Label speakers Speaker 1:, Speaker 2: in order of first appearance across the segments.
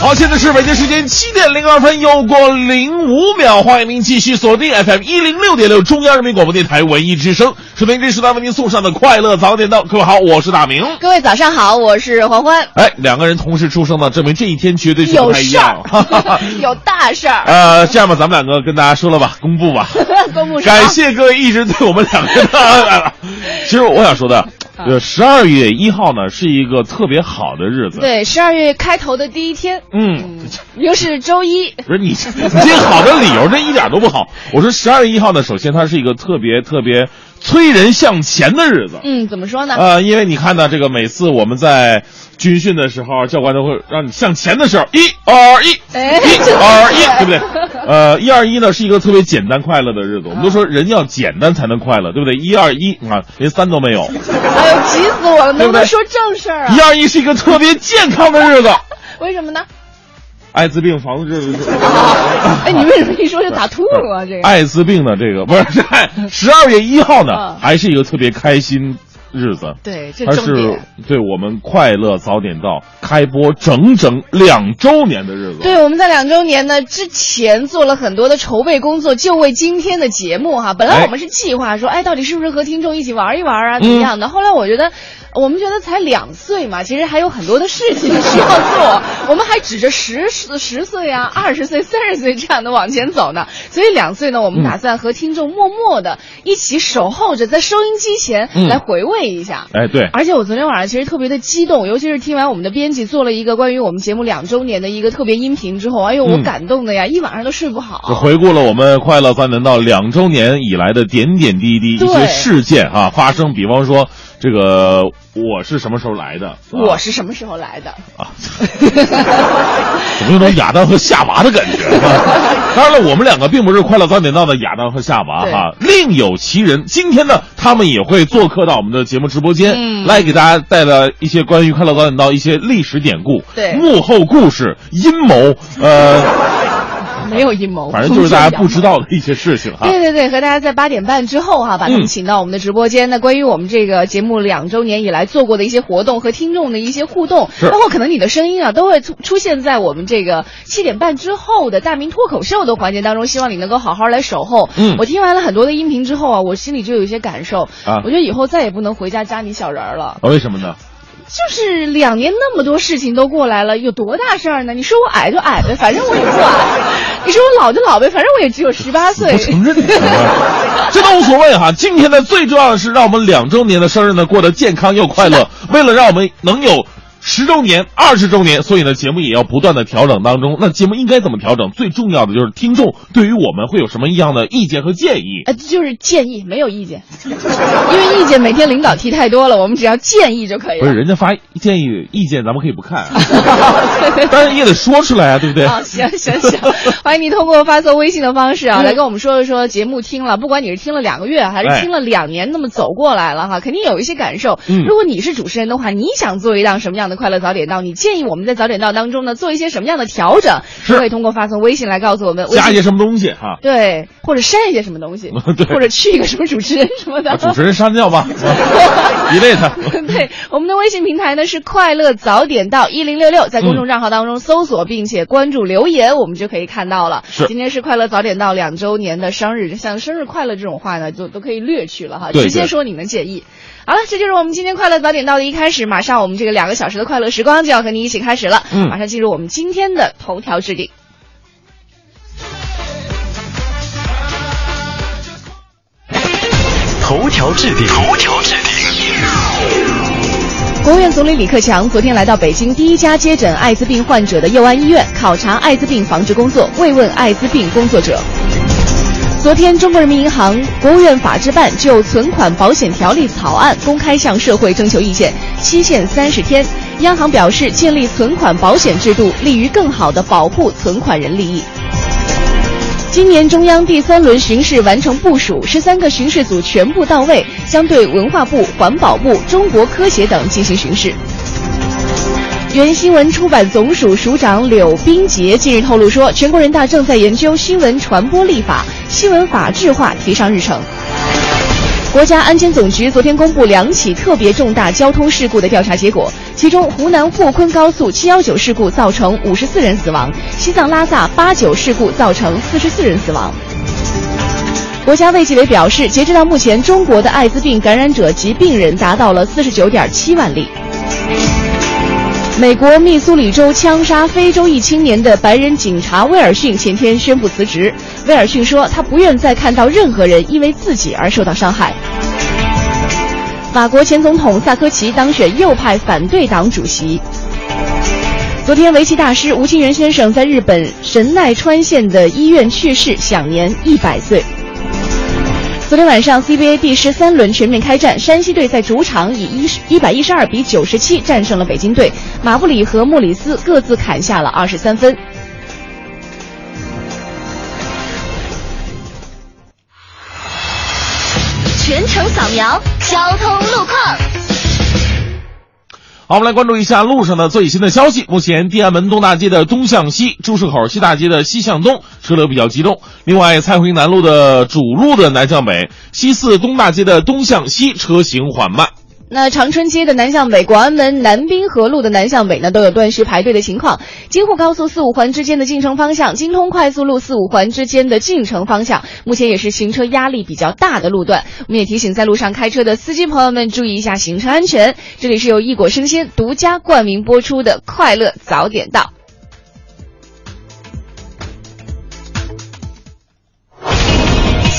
Speaker 1: 好，现在是北京时间七点零二分，又过零五秒，欢迎您继续锁定 FM 一零六点六中央人民广播电台文艺之声，收听这时段为您送上的快乐早点到。各位好，我是大明。
Speaker 2: 各位早上好，我是黄欢。
Speaker 1: 哎，两个人同时出生呢，证明这一天绝对是不
Speaker 2: 有事
Speaker 1: 太一样
Speaker 2: 儿。有大事儿。
Speaker 1: 呃，这样吧，咱们两个跟大家说了吧，公布吧。
Speaker 2: 公布
Speaker 1: 感谢各位一直对我们两个人的。其实我想说的，呃，十二月一号呢是一个特别好的日子。，
Speaker 2: 对，十二月开头的第一天，
Speaker 1: 嗯，
Speaker 2: 又是周一。
Speaker 1: 不是你，你这好的理由这一点都不好。我说十二月一号呢，首先它是一个特别特别催人向前的日子。
Speaker 2: 嗯，怎么说呢？
Speaker 1: 呃，因为你看呢，这个每次我们在军训的时候，教官都会让你向前的时候，一二一，
Speaker 2: 哎
Speaker 1: 一二一，对不对？呃，一二一呢是一个特别简单快乐的日子。我们都说人要简单才能快乐，对不对？一二一啊，连三都没有。
Speaker 2: 哎呦，急死我了！能
Speaker 1: 不
Speaker 2: 能说正事儿啊
Speaker 1: 一？二一是一个特别健康的日子，
Speaker 2: 为什么呢？
Speaker 1: 艾滋病防治。
Speaker 2: 哎，你为什么一说就打吐了啊？这个
Speaker 1: 艾滋病的这个不是 十二月一号呢
Speaker 2: 嗯，
Speaker 1: 还是一个特别开心日子。
Speaker 2: 对，这
Speaker 1: 它是。对我们快乐早点到开播整整两周年的日子。
Speaker 2: 对，我们在两周年呢之前做了很多的筹备工作，就为今天的节目哈。本来
Speaker 1: 哎
Speaker 2: 我们是计划说，哎，到底是不是和听众一起玩一玩啊，
Speaker 1: 嗯
Speaker 2: 怎么样的？后来我觉得，我们觉得才两岁嘛，其实还有很多的事情需要做，我们还指着十十岁啊、二十岁、三十岁这样的往前走呢。所以两岁呢，我们
Speaker 1: 嗯
Speaker 2: 打算和听众默默的一起守候着，在收音机前
Speaker 1: 嗯
Speaker 2: 来回味一下。
Speaker 1: 哎，对，
Speaker 2: 而且我昨天晚上其实特别的激动，尤其是听完我们的编辑做了一个关于我们节目两周年的一个特别音频之后，哎呦，我
Speaker 1: 嗯
Speaker 2: 感动的呀，一晚上都睡不
Speaker 1: 这
Speaker 2: 好。
Speaker 1: 回顾了我们快乐早点到两周年以来的点点滴滴一些事件啊、发生，比方说这个我是什么时候来的？啊
Speaker 2: 我是什么时候来的？
Speaker 1: 啊，怎么有种亚当和夏娃的感觉啊？当然了，我们两个并不是快乐早点到的亚当和夏娃哈，另有其人。今天呢，他们也会做客到我们的节目直播间，
Speaker 2: 嗯
Speaker 1: 来给大家带来一些关于快乐早点到一些历史典故、
Speaker 2: 对
Speaker 1: 幕后故事、阴谋，呃，
Speaker 2: 没有阴谋，
Speaker 1: 反正就是大家不知道 的一些事情哈。
Speaker 2: 对对对，和大家在八点半之后哈、把他们
Speaker 1: 嗯
Speaker 2: 请到我们的直播间。那关于我们这个节目两周年以来做过的一些活动和听众的一些互动，包括可能你的声音啊，都会出出现在我们这个七点半之后的大明脱口秀的环节当中。希望你能够好好来守候。
Speaker 1: 嗯
Speaker 2: 我听完了很多的音频之后啊，我心里就有一些感受。
Speaker 1: 啊
Speaker 2: 我觉得以后再也不能回家扎你小人儿了。
Speaker 1: 啊为什么呢？
Speaker 2: 就是两年那么多事情都过来了，有多大事儿呢？你说我矮就矮呗，反正我也不矮；你说我老就老呗，反正我也只有十八岁。
Speaker 1: 我承认，这都无所谓哈。今天呢，最重要的是让我们两周年的生日呢过得健康又快乐。为了让我们能有十周年、二十周年，所以呢，节目也要不断的调整当中。那节目应该怎么调整？最重要的就是听众对于我们会有什么样的意见和建议。
Speaker 2: 呃，就是建议，没有意见，因为意见每天领导提太多了，我们只要建议就可以了
Speaker 1: 不是。人家发建议意见，咱们可以不看，但是也得说出来啊，对不对？
Speaker 2: 啊，行行行，欢迎你通过发送微信的方式啊，来跟我们说一说节目听了，不管你是听了两个月还
Speaker 1: 哎
Speaker 2: 是听了两年，那么走过来了哈，肯定有一些感受。
Speaker 1: 嗯
Speaker 2: 如果你是主持人的话，你想做一档什么样的快乐早点到？你建议我们在早点到当中呢做一些什么样的调整？
Speaker 1: 是
Speaker 2: 可以通过发送微信来告诉我们。
Speaker 1: 加一些什么东西哈？
Speaker 2: 对，或者删一些什么东西，
Speaker 1: 对
Speaker 2: 或者去一个什么主持人什么的。
Speaker 1: 把主持人删掉吧，啊一类的。
Speaker 2: 对，我们的微信平台呢是快乐早点到一零六六，在公众账号当中搜索并且关注留言，我们就可以看到了。
Speaker 1: 是
Speaker 2: 今天是快乐早点到两周年的生日，像生日快乐这种话呢，就都可以略去了哈，直接说你们建议。好了，这就是我们今天快乐早点到的一开始，马上我们这个两个小时的快乐时光就要和你一起开始了。
Speaker 1: 嗯
Speaker 2: 马上进入我们今天的头条置顶。
Speaker 3: 头条置顶，头条置顶。
Speaker 2: 国务院总理李克强昨天来到北京第一家接诊艾滋病患者的佑安医院，考察艾滋病防治工作，慰问艾滋病工作者。昨天，中国人民银行、国务院法制办就存款保险条例草案公开向社会征求意见，期限三十天。央行表示，建立存款保险制度，利于更好地保护存款人利益。今年中央第三轮巡视完成部署，十三个巡视组全部到位，将对文化部、环保部、中国科协等进行巡视。原新闻出版总署署长柳斌杰近日透露说，全国人大正在研究新闻传播立法，新闻法制化提上日程。国家安监总局昨天公布两起特别重大交通事故的调查结果，其中湖南沪昆高速七幺九事故造成五十四人死亡，西藏拉萨八九事故造成四十四人死亡。国家卫计委表示，截止到目前，中国的艾滋病感染者及病人达到了四十九点七万例。美国密苏里州枪杀非洲裔青年的白人警察威尔逊前天宣布辞职。威尔逊说，他不愿再看到任何人因为自己而受到伤害。法国前总统萨科齐当选右派反对党主席。昨天，围棋大师吴清源先生在日本神奈川县的医院去世，享年一百岁。昨天晚上，CBA 第十三轮全面开战，山西队在主场以一十一百一十二比九十七战胜了北京队，马布里和莫里斯各自砍下了二十三分。
Speaker 3: 全程扫描交通路况。
Speaker 1: 好，我们来关注一下路上的最新的消息。目前，地安门东大街的东向西，珠市口西大街的西向东车流比较集中。另外，蔡辉南路的主路的南向北，西四东大街的东向西车行缓慢。
Speaker 2: 那长春街的南向北、广安门南滨河路的南向北呢，都有断续排队的情况。京沪高速四五环之间的进城方向，京通快速路四五环之间的进城方向，目前也是行车压力比较大的路段。我们也提醒在路上开车的司机朋友们注意一下行车安全。这里是由易果生鲜独家冠名播出的《快乐早点到》。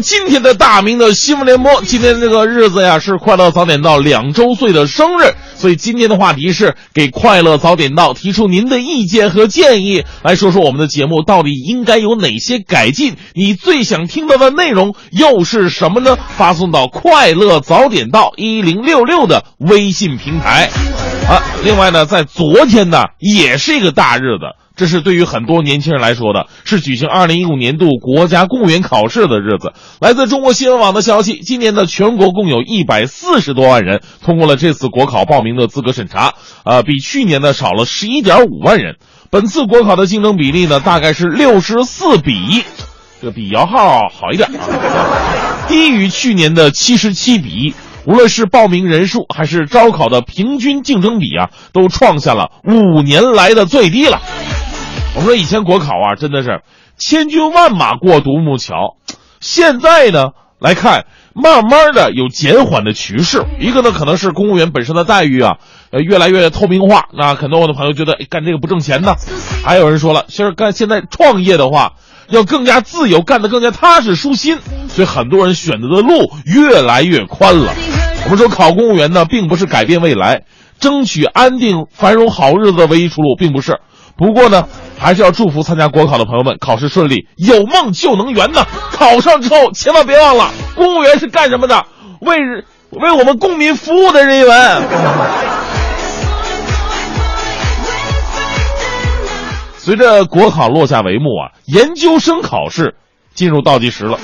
Speaker 1: 今天的大明的新闻联播。今天这个日子呀，是快乐早点到两周岁的生日，所以今天的话题是给快乐早点到提出您的意见和建议，来说说我们的节目到底应该有哪些改进？你最想听到的内容又是什么呢？发送到快乐早点到一零六六的微信平台。啊，另外呢，在昨天呢，也是一个大日子。这是对于很多年轻人来说的，是举行二零一五年度国家公务员考试的日子。来自中国新闻网的消息，今年的全国共有一百四十多万人通过了这次国考报名的资格审查，呃，比去年呢少了十一点五万人。本次国考的竞争比例呢，大概是六十四比一，这比摇号好一点啊，低于去年的七十七比一。无论是报名人数还是招考的平均竞争比啊，都创下了五年来的最低了。我们说以前国考啊，真的是千军万马过独木桥，现在呢来看，慢慢的有减缓的趋势。一个呢，可能是公务员本身的待遇啊，呃，越来越透明化。那很多我的朋友觉得，干这个不挣钱呢。还有人说了，其实干现在创业的话，要更加自由，干得更加踏实舒心。所以很多人选择的路越来越宽了。我们说考公务员呢，并不是改变未来、争取安定繁荣好日子的唯一出路，并不是。不过呢，还是要祝福参加国考的朋友们考试顺利，有梦就能圆呢。考上之后，千万别忘了，公务员是干什么的？为为我们公民服务的人员。随着国考落下帷幕啊，研究生考试进入倒计时了。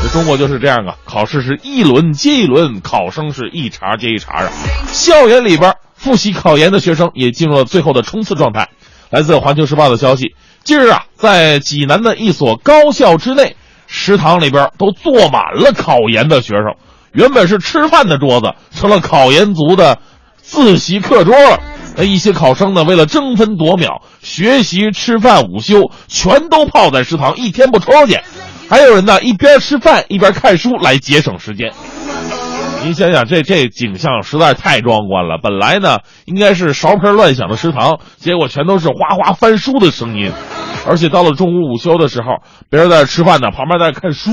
Speaker 1: 这中国就是这样啊，考试是一轮接一轮，考生是一茬接一茬啊。校园里边复习考研的学生也进入了最后的冲刺状态。来自《环球时报》的消息，近日啊，在济南的一所高校之内，食堂里边都坐满了考研的学生。原本是吃饭的桌子，成了考研族的自习课桌了。那一些考生呢，为了争分夺秒，学习、吃饭、午休全都泡在食堂，一天不出去。还有人呢，一边吃饭一边看书来节省时间。您想想，这这景象实在太壮观了。本来呢，应该是勺盆乱响的食堂，结果全都是哗哗翻书的声音。而且到了中午午休的时候，别人在吃饭呢，旁边在看书。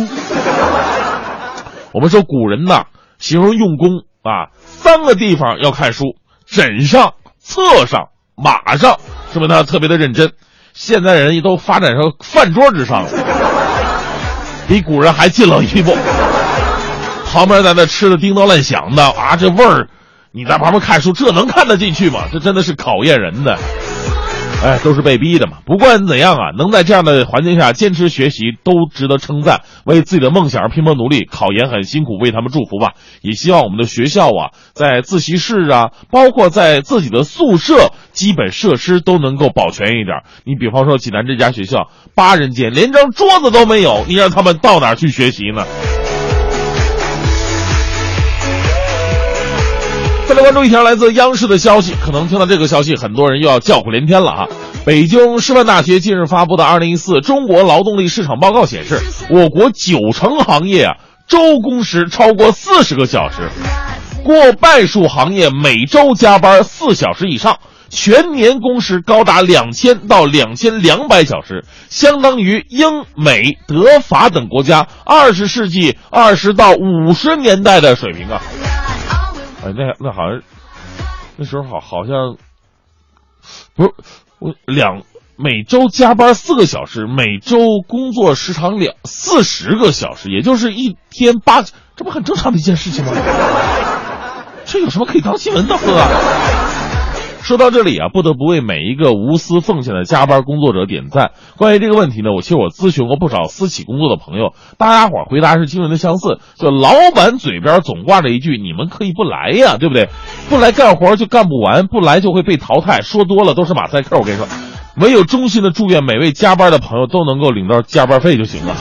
Speaker 1: 我们说古人呐，形容用功啊，三个地方要看书：枕上、侧上、马上，说明他特别的认真。现在人都发展成饭桌之上了，比古人还近了一步。旁边在那吃的叮当乱响的啊，这味儿，你在旁边看书，这能看得进去吗？这真的是考验人的。哎，都是被逼的嘛。不管怎样啊，能在这样的环境下坚持学习，都值得称赞。为自己的梦想而拼搏努力，考研很辛苦，为他们祝福吧。也希望我们的学校啊，在自习室啊，包括在自己的宿舍，基本设施都能够保全一点。你比方说济南这家学校，八人间，连张桌子都没有，你让他们到哪去学习呢？再来关注一条来自央视的消息，可能听到这个消息，很多人又要叫苦连天了啊！北京师范大学近日发布的《二零一四中国劳动力市场报告》显示，我国九成行业啊周工时超过四十个小时，过半数行业每周加班四小时以上，全年工时高达两千到两千两百小时，相当于英美德法等国家二十世纪二十到五十年代的水平啊！哎，那那好像那时候好好像不是我两每周加班四个小时，每周工作时长两四十个小时，也就是一天八，这不很正常的一件事情吗？这有什么可以当新闻的呵？说到这里啊，不得不为每一个无私奉献的加班工作者点赞。关于这个问题呢，我其实我咨询过不少私企工作的朋友，大家伙回答是惊人的相似，就老板嘴边总挂着一句：“你们可以不来呀，对不对？不来干活就干不完，不来就会被淘汰。”说多了都是马赛克。我跟你说，唯有衷心的祝愿每位加班的朋友都能够领到加班费就行了。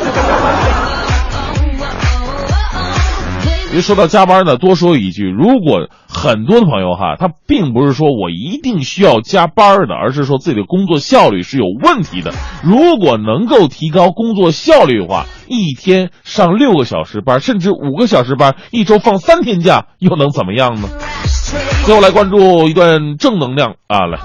Speaker 1: 因为说到加班呢，多说一句，如果很多的朋友哈，他并不是说我一定需要加班的，而是说自己的工作效率是有问题的。如果能够提高工作效率的话，一天上六个小时班，甚至五个小时班，一周放三天假，又能怎么样呢？最后来关注一段正能量啊，来。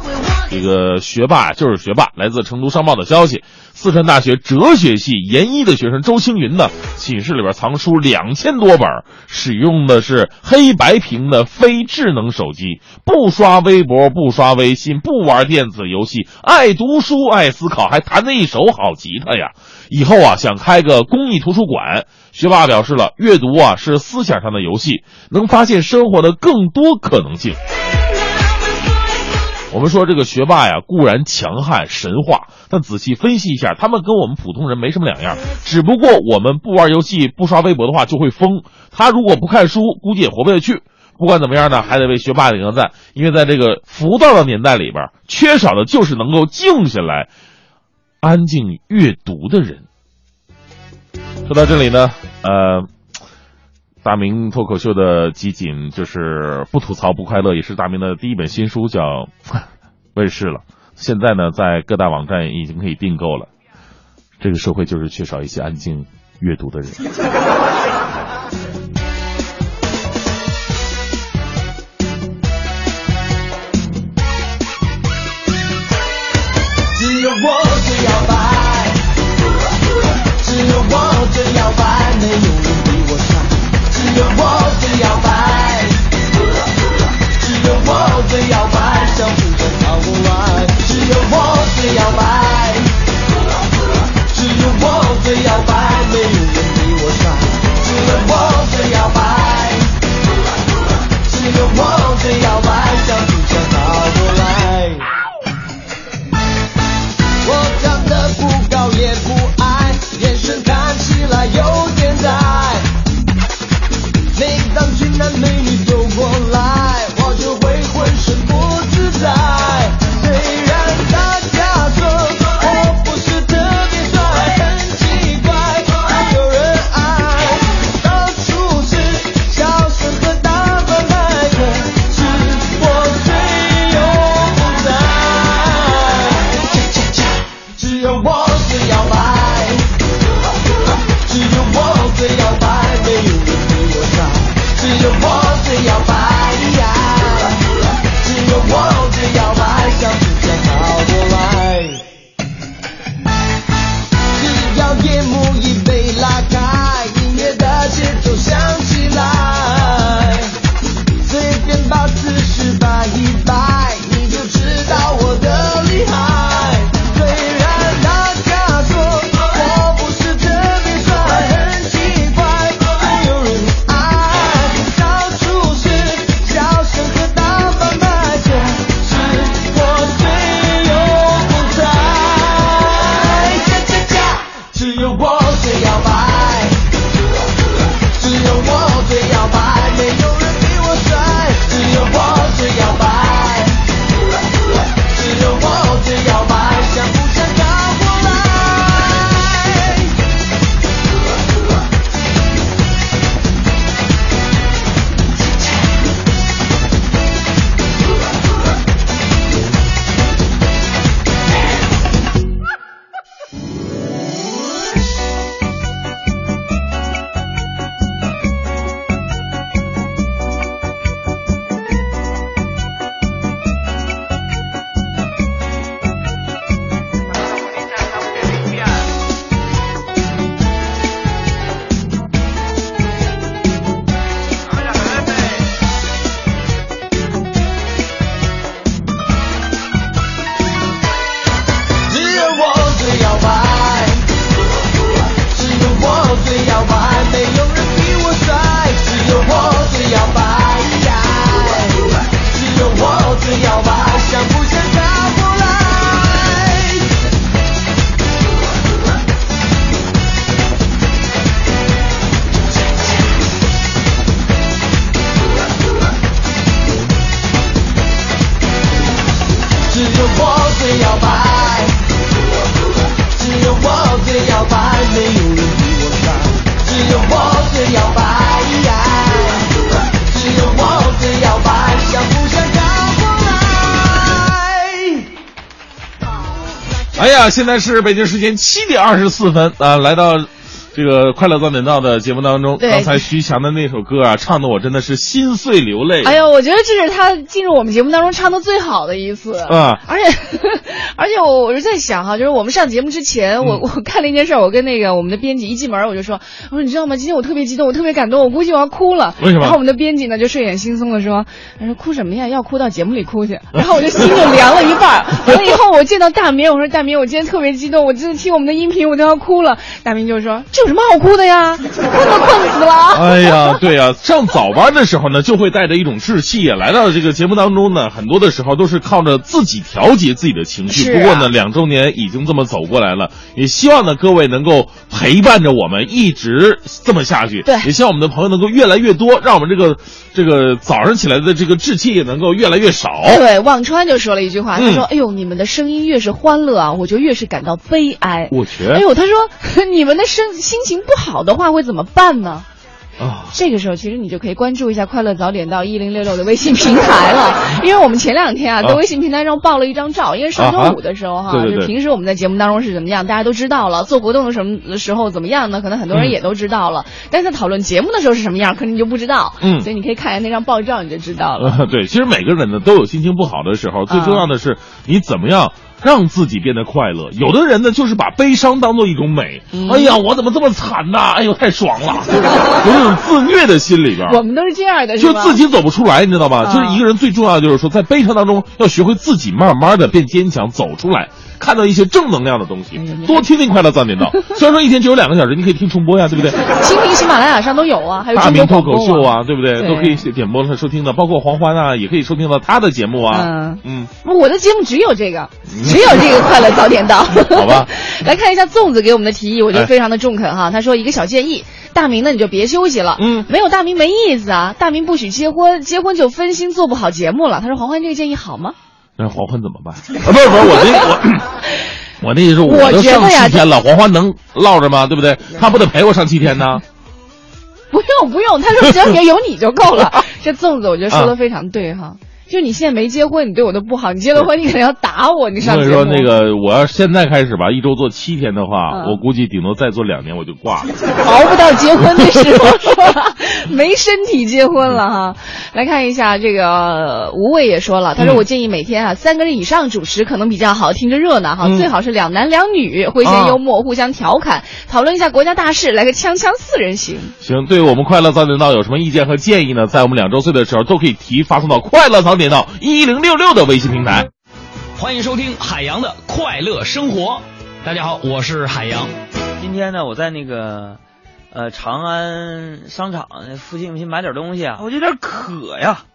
Speaker 1: 这个学霸就是学霸。来自成都商报的消息，四川大学哲学系研一的学生周青云呢，寝室里边藏书两千多本，使用的是黑白屏的非智能手机，不刷微博，不刷微信，不玩电子游戏，爱读书，爱思考，还弹着一手好吉他呀！以后啊，想开个公益图书馆。学霸表示了，阅读啊是思想上的游戏，能发现生活的更多可能性。我们说这个学霸呀，固然强悍神话，但仔细分析一下，他们跟我们普通人没什么两样。只不过我们不玩游戏、不刷微博的话就会疯，他如果不看书，估计也活不下去。不管怎么样呢，还得为学霸点个赞，因为在这个浮躁的年代里边，缺少的就是能够静下来、安静阅读的人。说到这里呢，呃。大明脱口秀的集锦就是不吐槽不快乐，也是大明的第一本新书，叫 问世了。现在呢，在各大网站已经可以订购了。这个社会就是缺少一些安静阅读的人。只有我最摇摆，只有我最摇摆，只有我最摇摆，只有我最摇摆，想不着找不来。只有我最摇摆，只有我最摇摆，没有人比我帅。只有我
Speaker 4: 最摇摆，只有我最摇。
Speaker 1: that made 现在是北京时间七点二十四分啊，来到这个快乐早点到的节目当中。刚才徐强的那首歌啊，唱的我真的是心碎流泪。
Speaker 2: 哎呀，我觉得这是他进入我们节目当中唱的最好的一次
Speaker 1: 啊
Speaker 2: 而且 而且我我是在想哈，就是我们上节目之前，我
Speaker 1: 嗯
Speaker 2: 我看了一件事儿，我跟那个我们的编辑一进门我就说，我说你知道吗？今天我特别激动，我特别感动，我估计我要哭了。
Speaker 1: 为什么
Speaker 2: 然后我们的编辑呢就睡眼惺忪的说，他说哭什么呀？要哭到节目里哭去。然后我就心就凉了一半。完了以后我见到大明，我说大明，我今天特别激动，我真的听我们的音频我都要哭了。大明就说这有什么好哭的呀？困都困死了。
Speaker 1: 哎呀，对呀、上早班的时候呢，就会带着一种志气，来到这个节目当中呢，很多的时候都是靠着自己调节自己的情绪。
Speaker 2: 啊
Speaker 1: 不过呢，两周年已经这么走过来了，也希望呢各位能够陪伴着我们一直这么下去。
Speaker 2: 对
Speaker 1: 也希望我们的朋友能够越来越多，让我们这个这个早上起来的这个志气也能够越来越少。
Speaker 2: 对，忘川就说了一句话，他
Speaker 1: 嗯
Speaker 2: 说：“哎呦，你们的声音越是欢乐啊，我就越是感到悲哀。”
Speaker 1: 我去，
Speaker 2: 哎呦，他说 你们的声心情不好的话会怎么办呢？
Speaker 1: 啊，
Speaker 2: 这个时候，其实你就可以关注一下“快乐早点到一零六六”的微信平台了，因为我们前两天啊，
Speaker 1: 啊
Speaker 2: 在微信平台上爆了一张照，因为上周五的时候哈，就平时我们在节目当中是怎么样，大家都知道了；做活动的什么时候怎么样呢？可能很多人
Speaker 1: 嗯
Speaker 2: 也都知道了，但是在讨论节目的时候是什么样，可能你就不知道。
Speaker 1: 嗯
Speaker 2: 所以你可以看一下那张爆照，你就知道了。
Speaker 1: 呃，对，其实每个人呢都有心情不好的时候，最重要的是你怎么样让自己变得快乐。有的人呢就是把悲伤当做一种美，
Speaker 2: 嗯
Speaker 1: 哎呀，我怎么这么惨呐？哎呦，太爽了，有这种自虐的心里边。
Speaker 2: 我们都是这样的，
Speaker 1: 就自己走不出来，你知道吗？
Speaker 2: 啊
Speaker 1: 就是一个人最重要的就是说，在悲伤当中要学会自己慢慢的变坚强，走出来，看到一些正能量的东西多听听快乐早点到。虽然说一天只有两个小时，你可以听重播呀，对不对？
Speaker 2: 蜻蜓、喜马拉雅上都有啊，还有
Speaker 1: 大明脱口秀啊，对不对？都可以点播上收听的，包括黄欢啊，也可以收听到他的节目啊。
Speaker 2: 嗯
Speaker 1: 嗯，
Speaker 2: 我的节目只有这个，只有这个快乐早点到。
Speaker 1: 好吧，
Speaker 2: 来看一下粽子给我们的提议，我觉得
Speaker 1: 哎
Speaker 2: 非常的中肯哈。他说一个小建议，大明呢你就别休息了，
Speaker 1: 嗯
Speaker 2: 没有大明没意思啊，大明不许结婚，结婚就分心做不好节目了。他说黄欢这个建议好吗？
Speaker 1: 那黄欢怎么办？啊，不是不是，我那我我那意思，
Speaker 2: 我
Speaker 1: 都上七天了，黄欢能落着吗？对不对？他不得陪我上七天呢？
Speaker 2: 不用不用，他说只要你有你就够了。这粽子我觉得说的
Speaker 1: 啊
Speaker 2: 非常对哈。就你现在没结婚，你对我都不好；你结了婚，你肯定要打我。你上
Speaker 1: 所以说那个，我要现在开始吧，一周做七天的话，
Speaker 2: 嗯
Speaker 1: 我估计顶多再做两年我就挂了。
Speaker 2: 熬不到结婚的时候是吧？没身体结婚了哈。来看一下这个呃吴畏也说了，他说
Speaker 1: 嗯
Speaker 2: 我建议每天啊三个人以上主持可能比较好，听着热闹哈。
Speaker 1: 嗯
Speaker 2: 最好是两男两女，诙谐幽默，互相调侃，讨论一下国家大事，来个锵锵四人行。
Speaker 1: 行，对我们快乐早点到有什么意见和建议呢？在我们两周岁的时候都可以提发送到快乐早点到一零六六的微信平台。
Speaker 5: 欢迎收听海洋的快乐生活。大家好，我是海洋。
Speaker 6: 今天呢，我在那个呃长安商场那附近去买点东西啊，我就有点渴呀，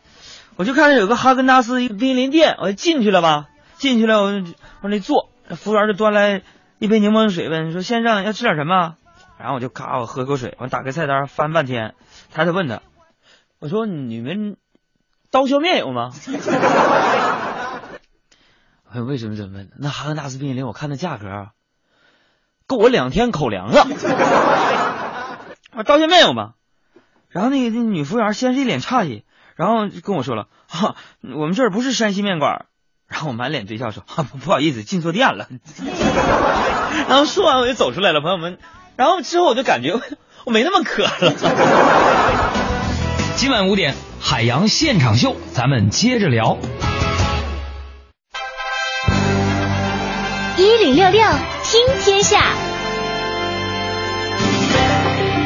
Speaker 6: 我就看见有个哈根达斯一个冰淇淋店，我就进去了吧，进去了我就往那坐，服务员就端来一杯柠檬水问说先生要吃点什么？然后我就咔我喝口水，我打开菜单翻半天，抬头问他，我说你们刀削面有吗？哎为什么这么问？那哈根达斯冰淇淋我看那价格啊够我两天口粮了。啊刀削面有吗？然后那个那女服务员先是一脸诧异，然后跟我说了，哈，我们这儿不是山西面馆。然后我满脸堆笑说，哈，不不好意思，进错店了。然后说完我就走出来了，朋友们。然后之后我就感觉我没那么渴了。
Speaker 5: 今晚五点海洋现场秀，咱们接着聊。
Speaker 3: 一零六六听天下，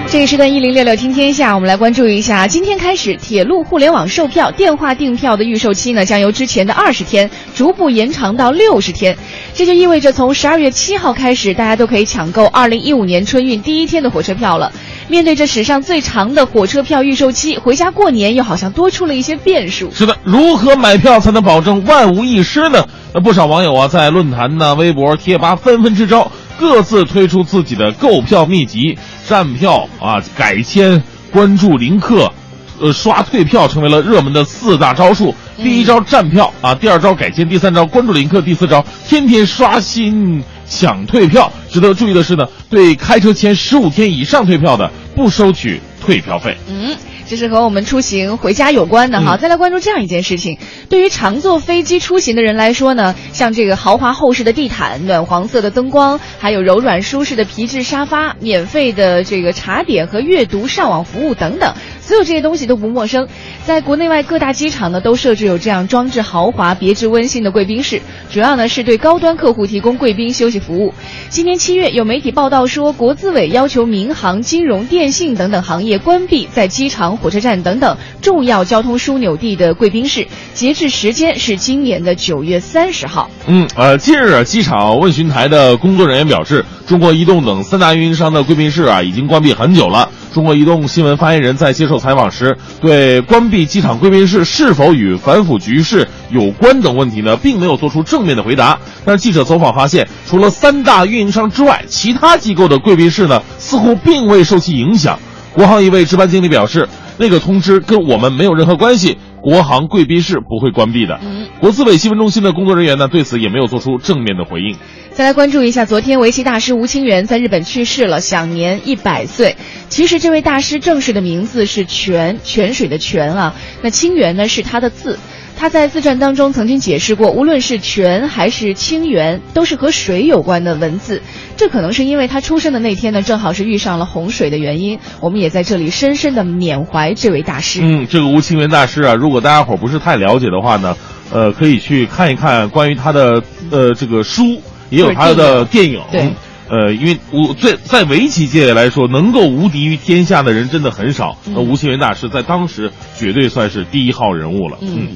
Speaker 2: 这个时段一零六六听天下，我们来关注一下，今天开始，铁路互联网售票、电话订票的预售期呢，将由之前的二十天逐步延长到六十天。这就意味着从十二月七号开始，大家都可以抢购二零一五年春运第一天的火车票了。面对这史上最长的火车票预售期，回家过年又好像多出了一些变数。
Speaker 1: 是的，如何买票才能保证万无一失呢？那不少网友啊，在论坛呢、微博、贴吧纷纷支招，各自推出自己的购票秘籍，站票啊、改签、关注临客。呃，刷退票成为了热门的四大招数。第一招站票啊，第二招改签，第三招关注临客，第四招天天刷新抢退票。值得注意的是呢，对开车前十五天以上退票的，不收取退票费。
Speaker 2: 嗯，这是和我们出行回家有关的哈。
Speaker 1: 嗯
Speaker 2: 再来关注这样一件事情，对于常坐飞机出行的人来说呢，像这个豪华厚实的地毯、暖黄色的灯光，还有柔软舒适的皮质沙发、免费的这个茶点和阅读上网服务等等，所有这些东西都不陌生。在国内外各大机场呢，都设置有这样装置豪华、别致温馨的贵宾室，主要呢是对高端客户提供贵宾休息服务。今年七月，有媒体报道说，国资委要求民航、金融、电信等等行业关闭在机场、火车站等等重要交通枢纽地的贵宾室，截至时间是今年的九月三十号。
Speaker 1: 嗯，呃，近日，机场问询台的工作人员表示，中国移动等三大运营商的贵宾室啊已经关闭很久了。中国移动新闻发言人在接受采访时，对关闭机场贵宾室是否与反腐局势有关等问题呢，并没有做出正面的回答。但是记者走访发现，除了三大运营商之外，其他机构的贵宾室呢，似乎并未受其影响。国航一位值班经理表示，那个通知跟我们没有任何关系，国航贵宾室不会关闭的。国资委新闻中心的工作人员呢，对此也没有做出正面的回应。
Speaker 2: 再来关注一下，昨天围棋大师吴清源在日本去世了，享年一百岁。其实这位大师正式的名字是泉，泉水的泉啊。那清源呢是他的字。他在自传当中曾经解释过，无论是泉还是清源，都是和水有关的文字。这可能是因为他出生的那天呢，正好是遇上了洪水的原因。我们也在这里深深的缅怀这位大师。
Speaker 1: 嗯，这个吴清源大师啊，如果大家伙不是太了解的话呢，呃，可以去看一看关于他的呃这个书，也有他的电影。
Speaker 2: 对。
Speaker 1: 呃，因为我在在围棋界来说，能够无敌于天下的人真的很少。那、吴清源大师在当时绝对算是第一号人物了。
Speaker 2: 嗯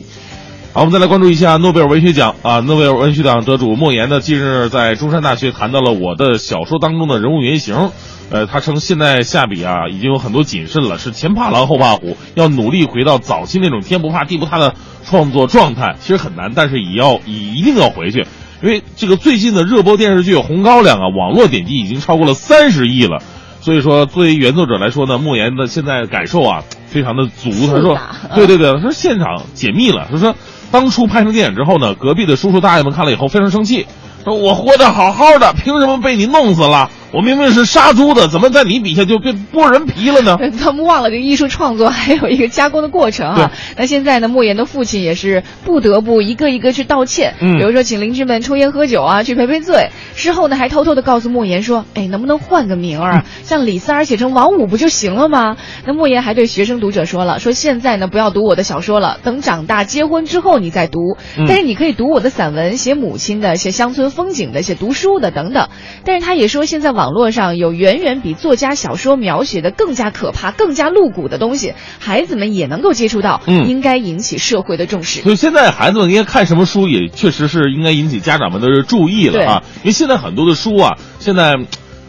Speaker 1: 好，我们再来关注一下诺贝尔文学奖啊！诺贝尔文学奖得主莫言呢，近日在中山大学谈到了我的小说当中的人物原型。呃，他称现在下笔啊，已经有很多谨慎了，是前怕狼后怕虎，要努力回到早期那种天不怕地不怕的创作状态。其实很难，但是也要也一定要回去，因为这个最近的热播电视剧《红高粱》啊，网络点击已经超过了三十亿了。所以说，作为原作者来说呢，莫言的现在感受啊，非常的足。他说，对对对，他说现场解密了，他说当初拍成电影之后呢，隔壁的叔叔大爷们看了以后非常生气，说我活得好好的，凭什么被你弄死了？我明明是杀猪的，怎么在你笔下就变剥人皮了呢？
Speaker 2: 他们忘了这个艺术创作还有一个加工的过程啊。那现在呢，莫言的父亲也是不得不一个一个去道歉，
Speaker 1: 嗯
Speaker 2: 比如说请邻居们抽烟喝酒啊，去赔赔罪。事后呢，还偷偷的告诉莫言说，哎，能不能换个名儿啊？像李三儿写成王五不就行了吗？那莫言还对学生读者说了，说现在呢不要读我的小说了，等长大结婚之后你再读。
Speaker 1: 嗯
Speaker 2: 但是你可以读我的散文，写母亲的，写乡村风景的，写读书的等等。但是他也说，现在网络上有远远比作家小说描写的更加可怕、更加露骨的东西，孩子们也能够接触到，
Speaker 1: 嗯
Speaker 2: 应该引起社会的重视。
Speaker 1: 所以现在孩子们应该看什么书，也确实是应该引起家长们的注意了啊。因为现在很多的书啊，现在。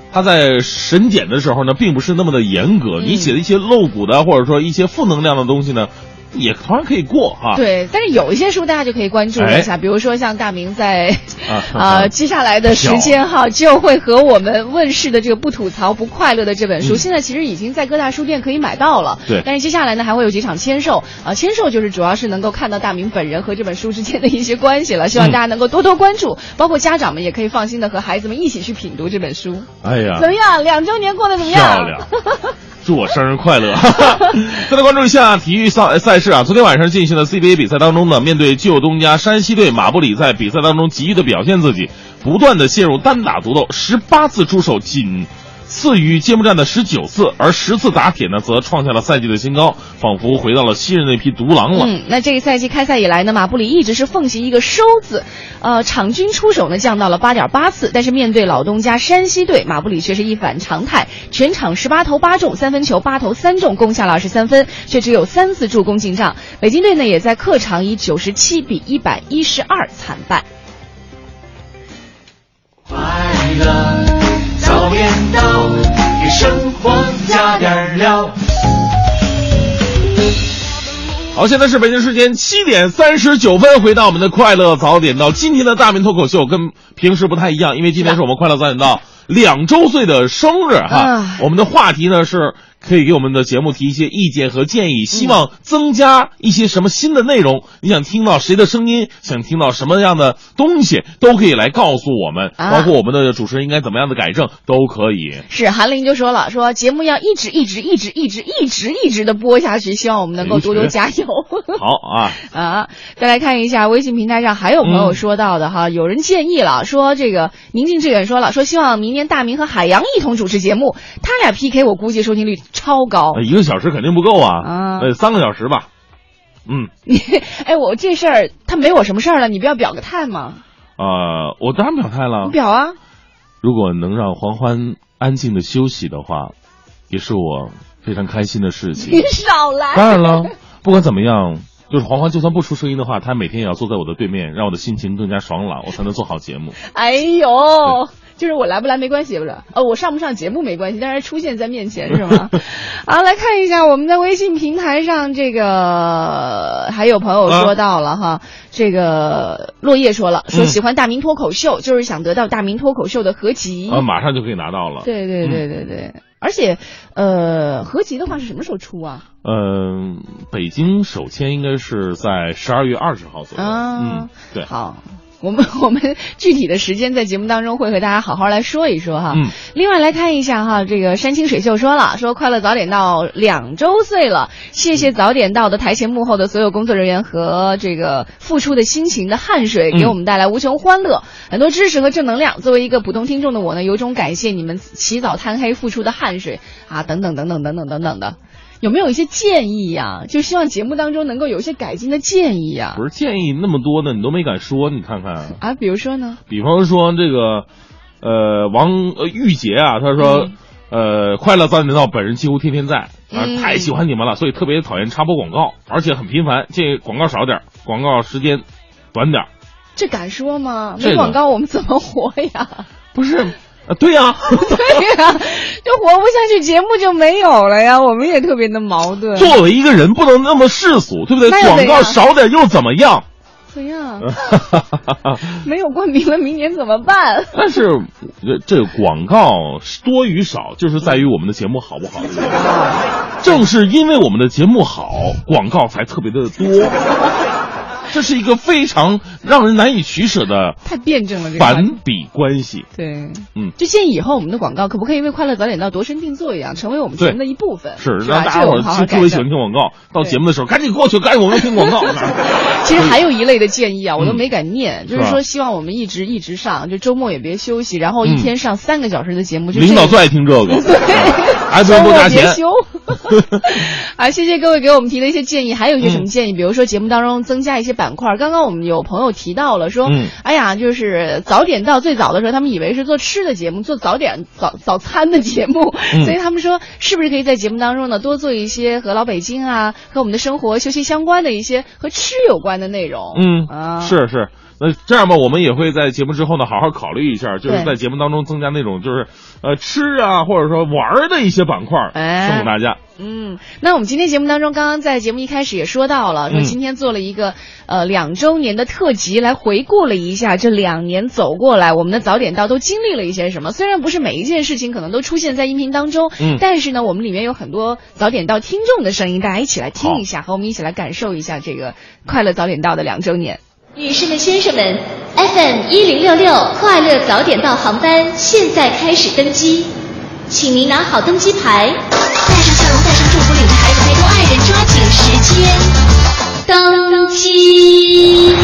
Speaker 1: 他在审检的时候呢，并不是那么的严格。
Speaker 2: 嗯
Speaker 1: 你写的一些露骨的，或者说一些负能量的东西呢，也同样可以过哈。
Speaker 2: 对，但是有一些书大家就可以关注一下，
Speaker 1: 哎
Speaker 2: 比如说像大明在
Speaker 1: 啊
Speaker 2: 呃 接下来的时间哈，就会和我们问世的这个《不吐槽不快乐》的这本书，
Speaker 1: 嗯
Speaker 2: 现在其实已经在各大书店可以买到了。
Speaker 1: 对
Speaker 2: 但是接下来呢，还会有几场签售啊、签售就是主要是能够看到大明本人和这本书之间的一些关系了，希望
Speaker 1: 嗯
Speaker 2: 大家能够多多关注，包括家长们也可以放心的和孩子们一起去品读这本书。
Speaker 1: 哎呀，
Speaker 2: 怎么样？两周年过得怎么样？
Speaker 1: 漂亮。祝我生日快乐！再来关注一下体育赛赛事啊，昨天晚上进行的 CBA 比赛当中呢，面对旧东家山西队，马布里在比赛当中急于的表现自己，不断的陷入单打独斗，十八次出手仅次于揭幕战的十九次，而十次打铁呢，则创下了赛季的新高，仿佛回到了昔日那匹独狼了。
Speaker 2: 嗯，那这个赛季开赛以来呢，马布里一直是奉行一个收字，呃，场均出手呢降到了八点八次，但是面对老东家山西队，马布里却是一反常态，全场十八投八中，三分球八投三中，攻下了二十三分，却只有三次助攻进账。北京队呢也在客场以九十七比一百一十二惨败。
Speaker 7: 快乐早点到，给生活加点料。
Speaker 1: 好，现在是北京时间七点三十九分，回到我们的快乐早点到。今天的大明脱口秀跟平时不太一样，因为今天是我们快乐早点到两周岁的生日哈。
Speaker 2: 啊
Speaker 1: 我们的话题呢是可以给我们的节目提一些意见和建议，希
Speaker 2: 嗯
Speaker 1: 望增加一些什么新的内容。你想听到谁的声音，想听到什么样的东西，都可以来告诉我们，
Speaker 2: 啊
Speaker 1: 包括我们的主持人应该怎么样的改正，都可以。
Speaker 2: 是韩林就说了，说节目要一直一直一直一直一直一直的播下去，希望我们能够多多加油。
Speaker 1: 好啊，
Speaker 2: 啊，再来看一下微信平台上还有朋友说到的哈，有人建议了，说这个宁静致远说了，说希望明年大明和海洋一同主持节目，他俩 PK 我估计收听率超高。
Speaker 1: 呃一个小时肯定不够啊，
Speaker 2: 啊
Speaker 1: 呃，三个小时吧。嗯，你
Speaker 2: 哎，我这事儿他没我什么事儿了，你不要表个态吗？
Speaker 1: 呃，我当然表态了
Speaker 2: 你。表啊，
Speaker 1: 如果能让黄欢安静的休息的话，也是我非常开心的事情
Speaker 2: 你。少来。
Speaker 1: 当然了，不管怎么样，就是黄欢就算不出声音的话，他每天也要坐在我的对面，让我的心情更加爽朗，我才能做好节目。
Speaker 2: 哎呦，就是我来不来没关系，不是？呃，我上不上节目没关系，但是出现在面前是吗？好，来看一下我们的微信平台上，这个还有朋友说到了哈，这个落叶说了，说
Speaker 1: 嗯
Speaker 2: 喜欢大明脱口秀，就是想得到大明脱口秀的合集。
Speaker 1: 啊，马上就可以拿到了。
Speaker 2: 对对对对对，而且呃，合集的话是什么时候出啊？
Speaker 1: 嗯、北京首签应该是在十二月二十号左右。
Speaker 2: 啊
Speaker 1: 嗯，对。
Speaker 2: 好。我们 我们具体的时间在节目当中会和大家好好来说一说哈。
Speaker 1: 嗯。
Speaker 2: 另外来看一下哈，这个山清水秀说了，说快乐早点到两周岁了，谢谢早点到的台前幕后的所有工作人员和这个付出的辛勤的汗水，
Speaker 1: 嗯
Speaker 2: 给我们带来无穷欢乐，很多知识和正能量。作为一个普通听众的我呢，有种感谢你们起早贪黑付出的汗水啊，等等等等等等等等的。有没有一些建议呀、就希望节目当中能够有一些改进的建议呀、
Speaker 1: 不是建议那么多呢，你都没敢说，你看看。
Speaker 2: 啊，比如说呢？
Speaker 1: 比方说这个，呃，王呃玉洁啊，他说，呃，快乐早点到本人几乎天天在，啊、
Speaker 2: 嗯
Speaker 1: 太喜欢你们了，所以特别讨厌插播广告，而且很频繁，建议广告少点儿，广告时间短点儿。
Speaker 2: 这敢说吗？没广告我们怎么活呀？
Speaker 1: 不是，呃，对呀、
Speaker 2: 对呀、就活不下去，节目就没有了呀。我们也特别的矛盾。
Speaker 1: 作为一个人不能那么世俗，对不对？广告少点又怎么样？
Speaker 2: 怎样？没有冠名了，明年怎么办？
Speaker 1: 但是呃这个广告多与少，就是在于我们的节目好不好。正是因为我们的节目好，广告才特别的多。这是一个非常让人难以取舍的
Speaker 2: 太辩证了，这个
Speaker 1: 反比关系。
Speaker 2: 对，
Speaker 1: 嗯，
Speaker 2: 就建议以后我们的广告可不可以为快乐早点到度身定做一样，成为我们节目的一部分？
Speaker 1: 是让大家伙
Speaker 2: 这个我们好好
Speaker 1: 儿特别喜欢听广告，到节目的时候赶紧过去，赶紧我们听广告。
Speaker 2: 其实还有一类的建议啊，我都没敢念，就是说希望我们一直一直上，就周末也别休息，然后一
Speaker 1: 嗯
Speaker 2: 天上三个小时的节目。就
Speaker 1: 领导最爱听这个，还不
Speaker 2: 周
Speaker 1: 用多加钱。
Speaker 2: 末别休。啊，谢谢各位给我们提的一些建议，还有一些什么建议？比如说节目当中增加一些板块。刚刚我们有朋友提到了说，
Speaker 1: 嗯。
Speaker 2: 哎呀，就是早点到最早的时候，他们以为是做吃的节目，做早点早早餐的节目，
Speaker 1: 嗯。
Speaker 2: 所以他们说是不是可以在节目当中呢多做一些和老北京啊和我们的生活息息相关的一些和吃有关的内容？
Speaker 1: 嗯，
Speaker 2: 啊，
Speaker 1: 是是，那这样吧，我们也会在节目之后呢，好好考虑一下，就是在节目当中增加那种就是呃吃啊，或者说玩儿的一些板块送给大家。
Speaker 2: 嗯，那我们今天节目当中，刚刚在节目一开始也说到了，说
Speaker 1: 嗯
Speaker 2: 今天做了一个、呃两周年的特辑，来回顾了一下这两年走过来，我们的早点到都经历了一些什么。虽然不是每一件事情可能都出现在音频当中，
Speaker 1: 嗯
Speaker 2: 但是呢，我们里面有很多早点到听众的声音，大家一起来听一下，和我们一起来感受一下这个快乐早点到的两周年。
Speaker 3: 女士们、先生们，FM 一零六六快乐早点到航班现在开始登机，请您拿好登机牌，带上笑容，带上祝福领着孩子陪同爱人，抓紧时间登机。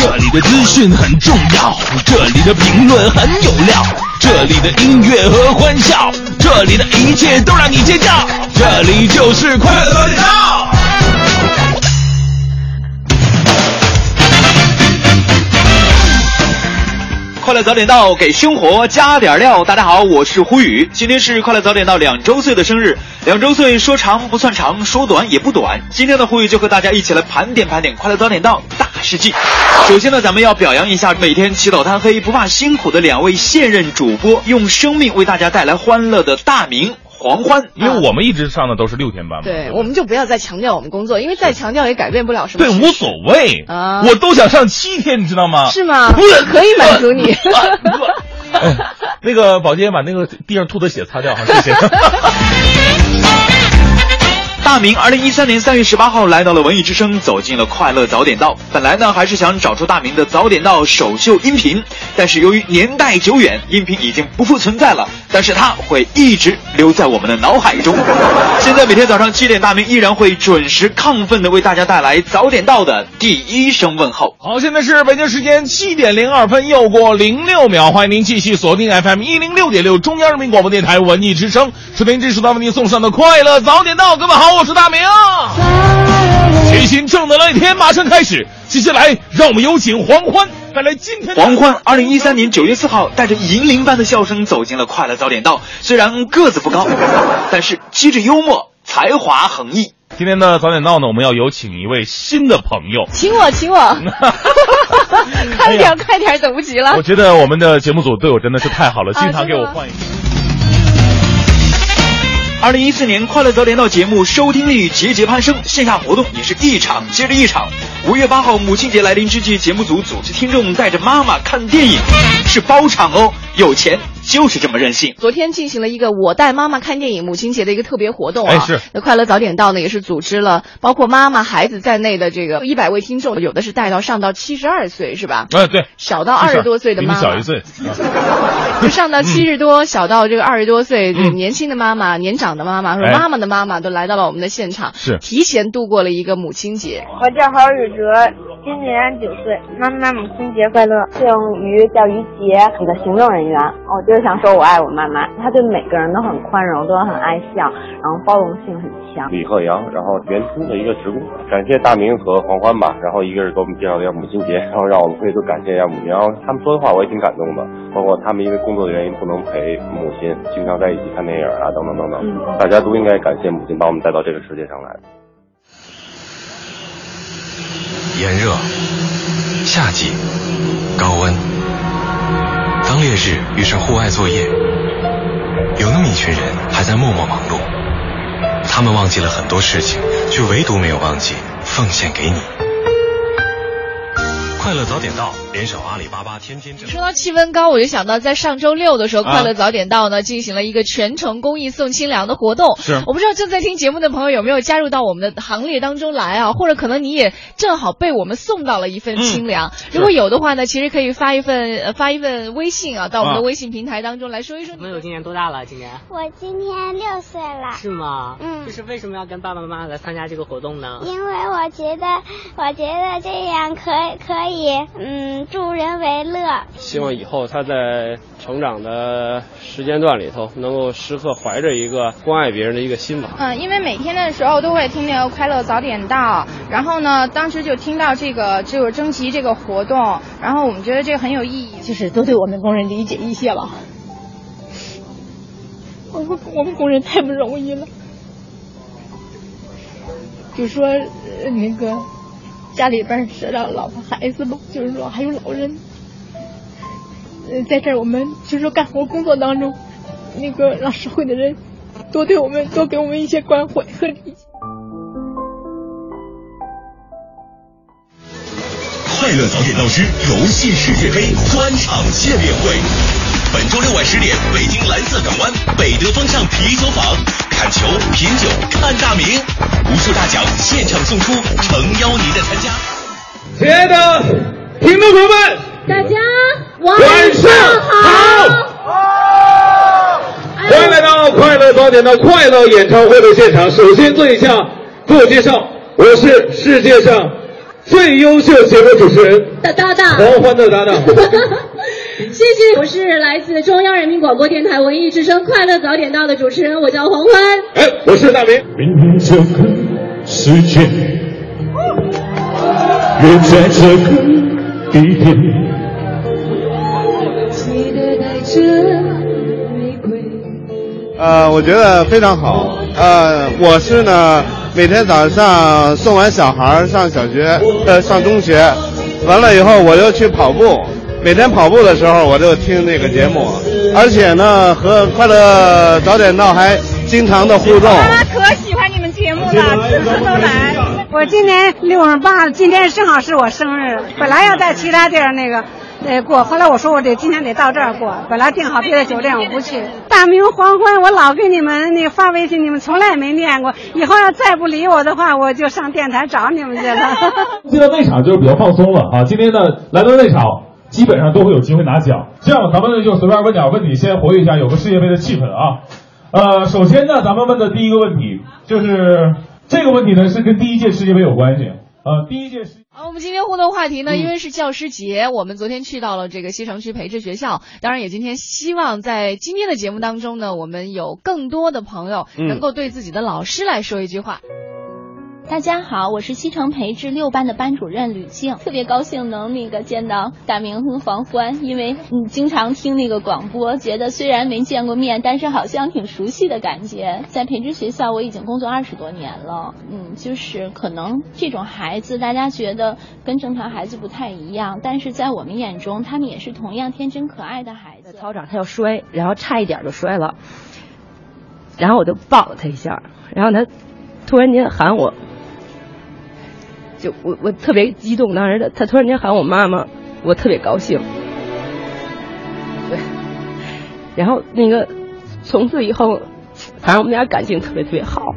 Speaker 8: 这里的资讯很重要，这里的评论很有料，这里的音乐和欢笑，这里的一切都让你尖叫，这里就是快乐早点到。
Speaker 9: 快乐早点到，给生活加点料。大家好，我是胡宇，今天是快乐早点到两周岁的生日。两周岁说长不算长，说短也不短。今天的胡宇就和大家一起来盘点盘点快乐早点到大事记。首先呢，咱们要表扬一下每天起早贪黑、不怕辛苦的两位现任主播，用生命为大家带来欢乐的大明、黄欢。
Speaker 1: 因为我们一直上的都是六天班嘛，
Speaker 2: 对，我们就不要再强调我们工作，因为再强调也改变不了什么
Speaker 1: 对。无所谓
Speaker 2: 啊
Speaker 1: 我都想上七天，你知道吗？
Speaker 2: 是吗？
Speaker 1: 不是
Speaker 2: 可以满足你。
Speaker 1: 哎，那个保洁把那个地上吐的血擦掉哈，谢谢。
Speaker 9: 大明二零一三年三月十八号来到了文艺之声，走进了快乐早点到。本来呢，还是想找出大明的早点到首秀音频，但是由于年代久远，音频已经不复存在了。但是它会一直留在我们的脑海中。现在每天早上七点，大明依然会准时亢奋的为大家带来早点到的第一声问候。
Speaker 1: 好，现在是北京时间七点零二分，又过零六秒，欢迎您继续锁定 FM 一零六点六中央人民广播电台文艺之声，收听这时段为您送上的快乐早点到。各位好，我是大明。全新正能量一天马上开始，接下来让我们有请黄欢带来今天的
Speaker 9: 黄欢，二零一三年九月四号，带着银铃般的笑声走进了快乐早点到。虽然个子不高，但是机智幽默，才华横溢。
Speaker 1: 今天的早点到呢，我们要有请一位新的朋友。
Speaker 2: 请我，请我，快点，快点，等不及了
Speaker 1: 我。觉得我们的节目组对我真的是太好了，
Speaker 2: 啊
Speaker 1: 经常给我换一个。
Speaker 9: 二零一四年快乐早点到节目收听率节节攀升，线下活动也是一场接着一场。五月八号母亲节来临之际，节目组组织听众带着妈妈看电影，是包场哦，有钱就是这么任性。
Speaker 2: 昨天进行了一个我带妈妈看电影母亲节的一个特别活动啊，
Speaker 1: 哎是
Speaker 2: 那快乐早点到呢，也是组织了包括妈妈、孩子在内的这个一百位听众，有的是带到上到七十二岁是吧？
Speaker 1: 哎，对，
Speaker 2: 小到二十多岁的妈
Speaker 1: 小一岁。
Speaker 2: 就 上到七十多，小到这个二十多岁，这个
Speaker 1: 嗯
Speaker 2: 年轻的妈妈、年长的妈妈，或者
Speaker 1: 哎
Speaker 2: 妈妈的妈妈，都来到了我们的现场，
Speaker 1: 是
Speaker 2: 提前度过了一个母亲节。
Speaker 10: 我叫郝宇哲，今年九岁，妈妈母亲节快乐。姓于，叫于杰，你的行动人员。我就是想说我爱我妈妈，她对每个人都很宽容，都很爱笑，然后包容性很强。
Speaker 11: 李鹤阳，然后原初的一个职工，感谢大明和黄欢吧，然后一个是给我们介绍一下母亲节，然后让我们可以都感谢一下母亲，然后他们说的话我也挺感动的，包括他们因为工作的原因不能陪母亲，经常在一起看电影啊等等等等，大家都应该感谢母亲把我们带到这个世界上来。
Speaker 12: 炎热、夏季、高温，当烈日遇上户外作业，有那么一群人还在默默忙碌，他们忘记了很多事情，却唯独没有忘记奉献给你。快乐早点到，联手阿里巴巴天天正。
Speaker 2: 说到气温高，我就想到在上周六的时候，
Speaker 1: 啊
Speaker 2: 快乐早点到呢进行了一个全程公益送清凉的活动。
Speaker 1: 是
Speaker 2: 我不知道正在听节目的朋友有没有加入到我们的行列当中来啊？或者可能你也正好被我们送到了一份清凉。如果有的话呢，其实可以发一份呃发一份微信啊，到我们的
Speaker 1: 啊
Speaker 2: 微信平台当中来说一说。
Speaker 13: 朋友今年多大了？今年
Speaker 3: 我今年六岁了，
Speaker 13: 是吗？
Speaker 3: 嗯
Speaker 13: 就是为什么要跟爸爸妈妈来参加这个活动呢？
Speaker 3: 因为我觉得，我觉得这样可以可以，嗯，助人为乐。
Speaker 14: 希望以后他在成长的时间段里头，能够时刻怀着一个关爱别人的一个心吧。
Speaker 15: 嗯，因为每天的时候都会听那个快乐早点到，然后呢，当时就听到这个就是征集这个活动，然后我们觉得这个很有意义，
Speaker 16: 就是都对我们工人理解一些了。我们我们工人太不容易了，就说呃那个家里边舍了老婆孩子吧，就是说还有老人。呃，在这儿我们就是说干活工作当中，那个让社会的人多对我们多给我们一些关怀和理解。
Speaker 17: 快乐早点到之游戏世界杯专场见面会，本周六晚十点，北京蓝色港湾北德风尚啤酒坊，看球、品酒、看大名，无数大奖现场送出，诚邀您的参加。
Speaker 18: 亲爱的听众朋友们，
Speaker 19: 大家
Speaker 18: 晚上好！欢迎来到快乐早点的快乐演唱会的现场。首先做一下自我介绍，我是世界上最优秀节目主持人
Speaker 19: 的搭档，
Speaker 18: 黄欢的搭档。
Speaker 19: 谢谢，我是来自中央人民广播电台文艺之声快乐早点到的主持人，我叫黄欢。
Speaker 18: 哎，我是大明。
Speaker 20: 明天这个世界，约在这个地点。
Speaker 21: 记得带着玫瑰呃，我觉得非常好。呃，我是呢，每天早上送完小孩上小学，呃，上中学，完了以后我就去跑步。每天跑步的时候，我就听那个节目，而且呢，和快乐早点到还经常的互动。
Speaker 22: 妈妈可喜欢你们节目了，次次都来。我今年六十八，今天正好是我生日，本来要在其他地儿那个。得，过后来我说我得今天得到这儿过，本来订好别的酒店我不去。大明黄昏，我老给你们那发微信，你们从来没念过。以后要再不理我的话，我就上电台找你们去了。
Speaker 23: 进到内场就是比较放松了啊！今天呢，来到内场基本上都会有机会拿奖。这样，咱们就随便问点问题，先活跃一下有个世界杯的气氛啊。呃，首先呢，咱们问的第一个问题就是这个问题呢是跟第一届世界杯有关系。呃，第一届世。
Speaker 24: 好，我们今天互动话题呢，因为是教师节，我们昨天去到了这个西城区培智学校，当然也今天希望在今天的节目当中呢，我们有更多的朋友能够对自己的老师来说一句话。
Speaker 25: 大家好，我是西城培智六班的班主任吕静，特别高兴能那个见到大明和黄欢，因为嗯经常听那个广播，觉得虽然没见过面，但是好像挺熟悉的感觉。在培智学校我已经工作二十多年了，嗯，就是可能这种孩子大家觉得跟正常孩子不太一样，但是在我们眼中，他们也是同样天真可爱的孩子。
Speaker 26: 操场他要摔，然后差一点就摔了，然后我就抱了他一下，然后他突然间喊我。就我我特别激动，当时他他突然间喊我妈妈，我特别高兴。对，然后那个从此以后，反正我们俩感情特别特别好。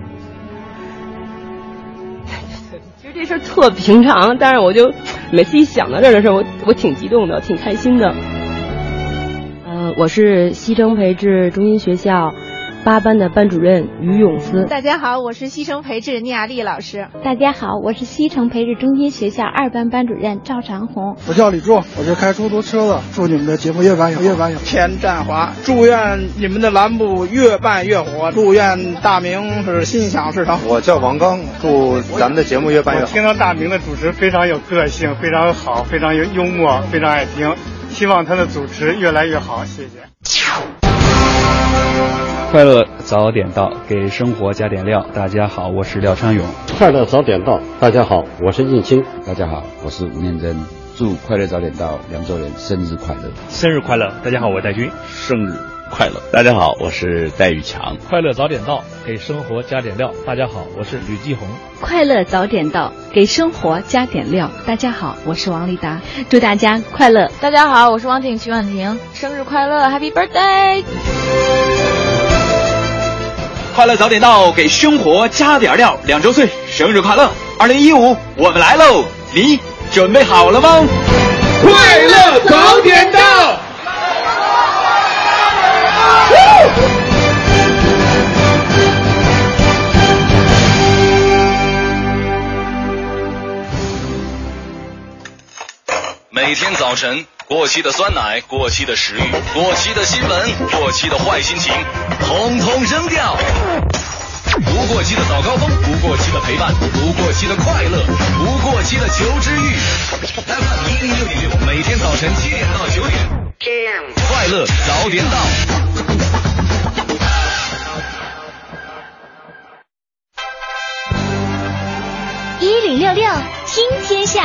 Speaker 26: 其实这事儿特平常，但是我就每次一想到这儿的时候，我我挺激动的，挺开心的。呃，我是西城培智中心学校。八班的班主任于永思。
Speaker 27: 大家好，我是西城培智聂亚丽老师。
Speaker 28: 大家好，我是西城培智中心学校二班班主任赵长红。
Speaker 29: 我叫李柱，我是开出租车的。祝你们的节目越办越越办越好。
Speaker 30: 田占华，祝愿你们的栏目越办越火。祝愿大明是心想事成。
Speaker 31: 我叫王刚，祝咱们的节目越办越好。
Speaker 32: 听到大明的主持非常有个性，非常好，非常有幽默，非常爱听。希望他的主持越来越好，谢谢。
Speaker 33: 快乐早点到，给生活加点料。大家好，我是廖昌永。
Speaker 34: 快乐早点到，大家好，我是应清。
Speaker 35: 大家好，我是吴念真。祝快乐早点到梁周仁生日快乐！
Speaker 36: 生日快乐！大家好，我戴军。
Speaker 37: 生日快乐！大家好，我是戴玉强。
Speaker 38: 快乐早点到，给生活加点料。大家好，我是吕继红。
Speaker 39: 快乐早点到，给生活加点料。大家好，我是王丽达。祝大家快乐！
Speaker 40: 大家好，我是王景曲婉婷。生日快乐，Happy Birthday！
Speaker 9: 快乐早点到，给生活加点料。两周岁，生日快乐！二零一五，我们来喽！你准备好了吗？
Speaker 18: 快乐早点到。
Speaker 17: 每天早晨，过期的酸奶、过期的食欲、过期的新闻、过期的坏心情，统统扔掉。不过期的早高峰，不过期的陪伴，不过期的快乐，不过期的求知欲。FM 一零六点六，每天早晨七点到九点，快乐早点到。
Speaker 3: 一零六六听天下。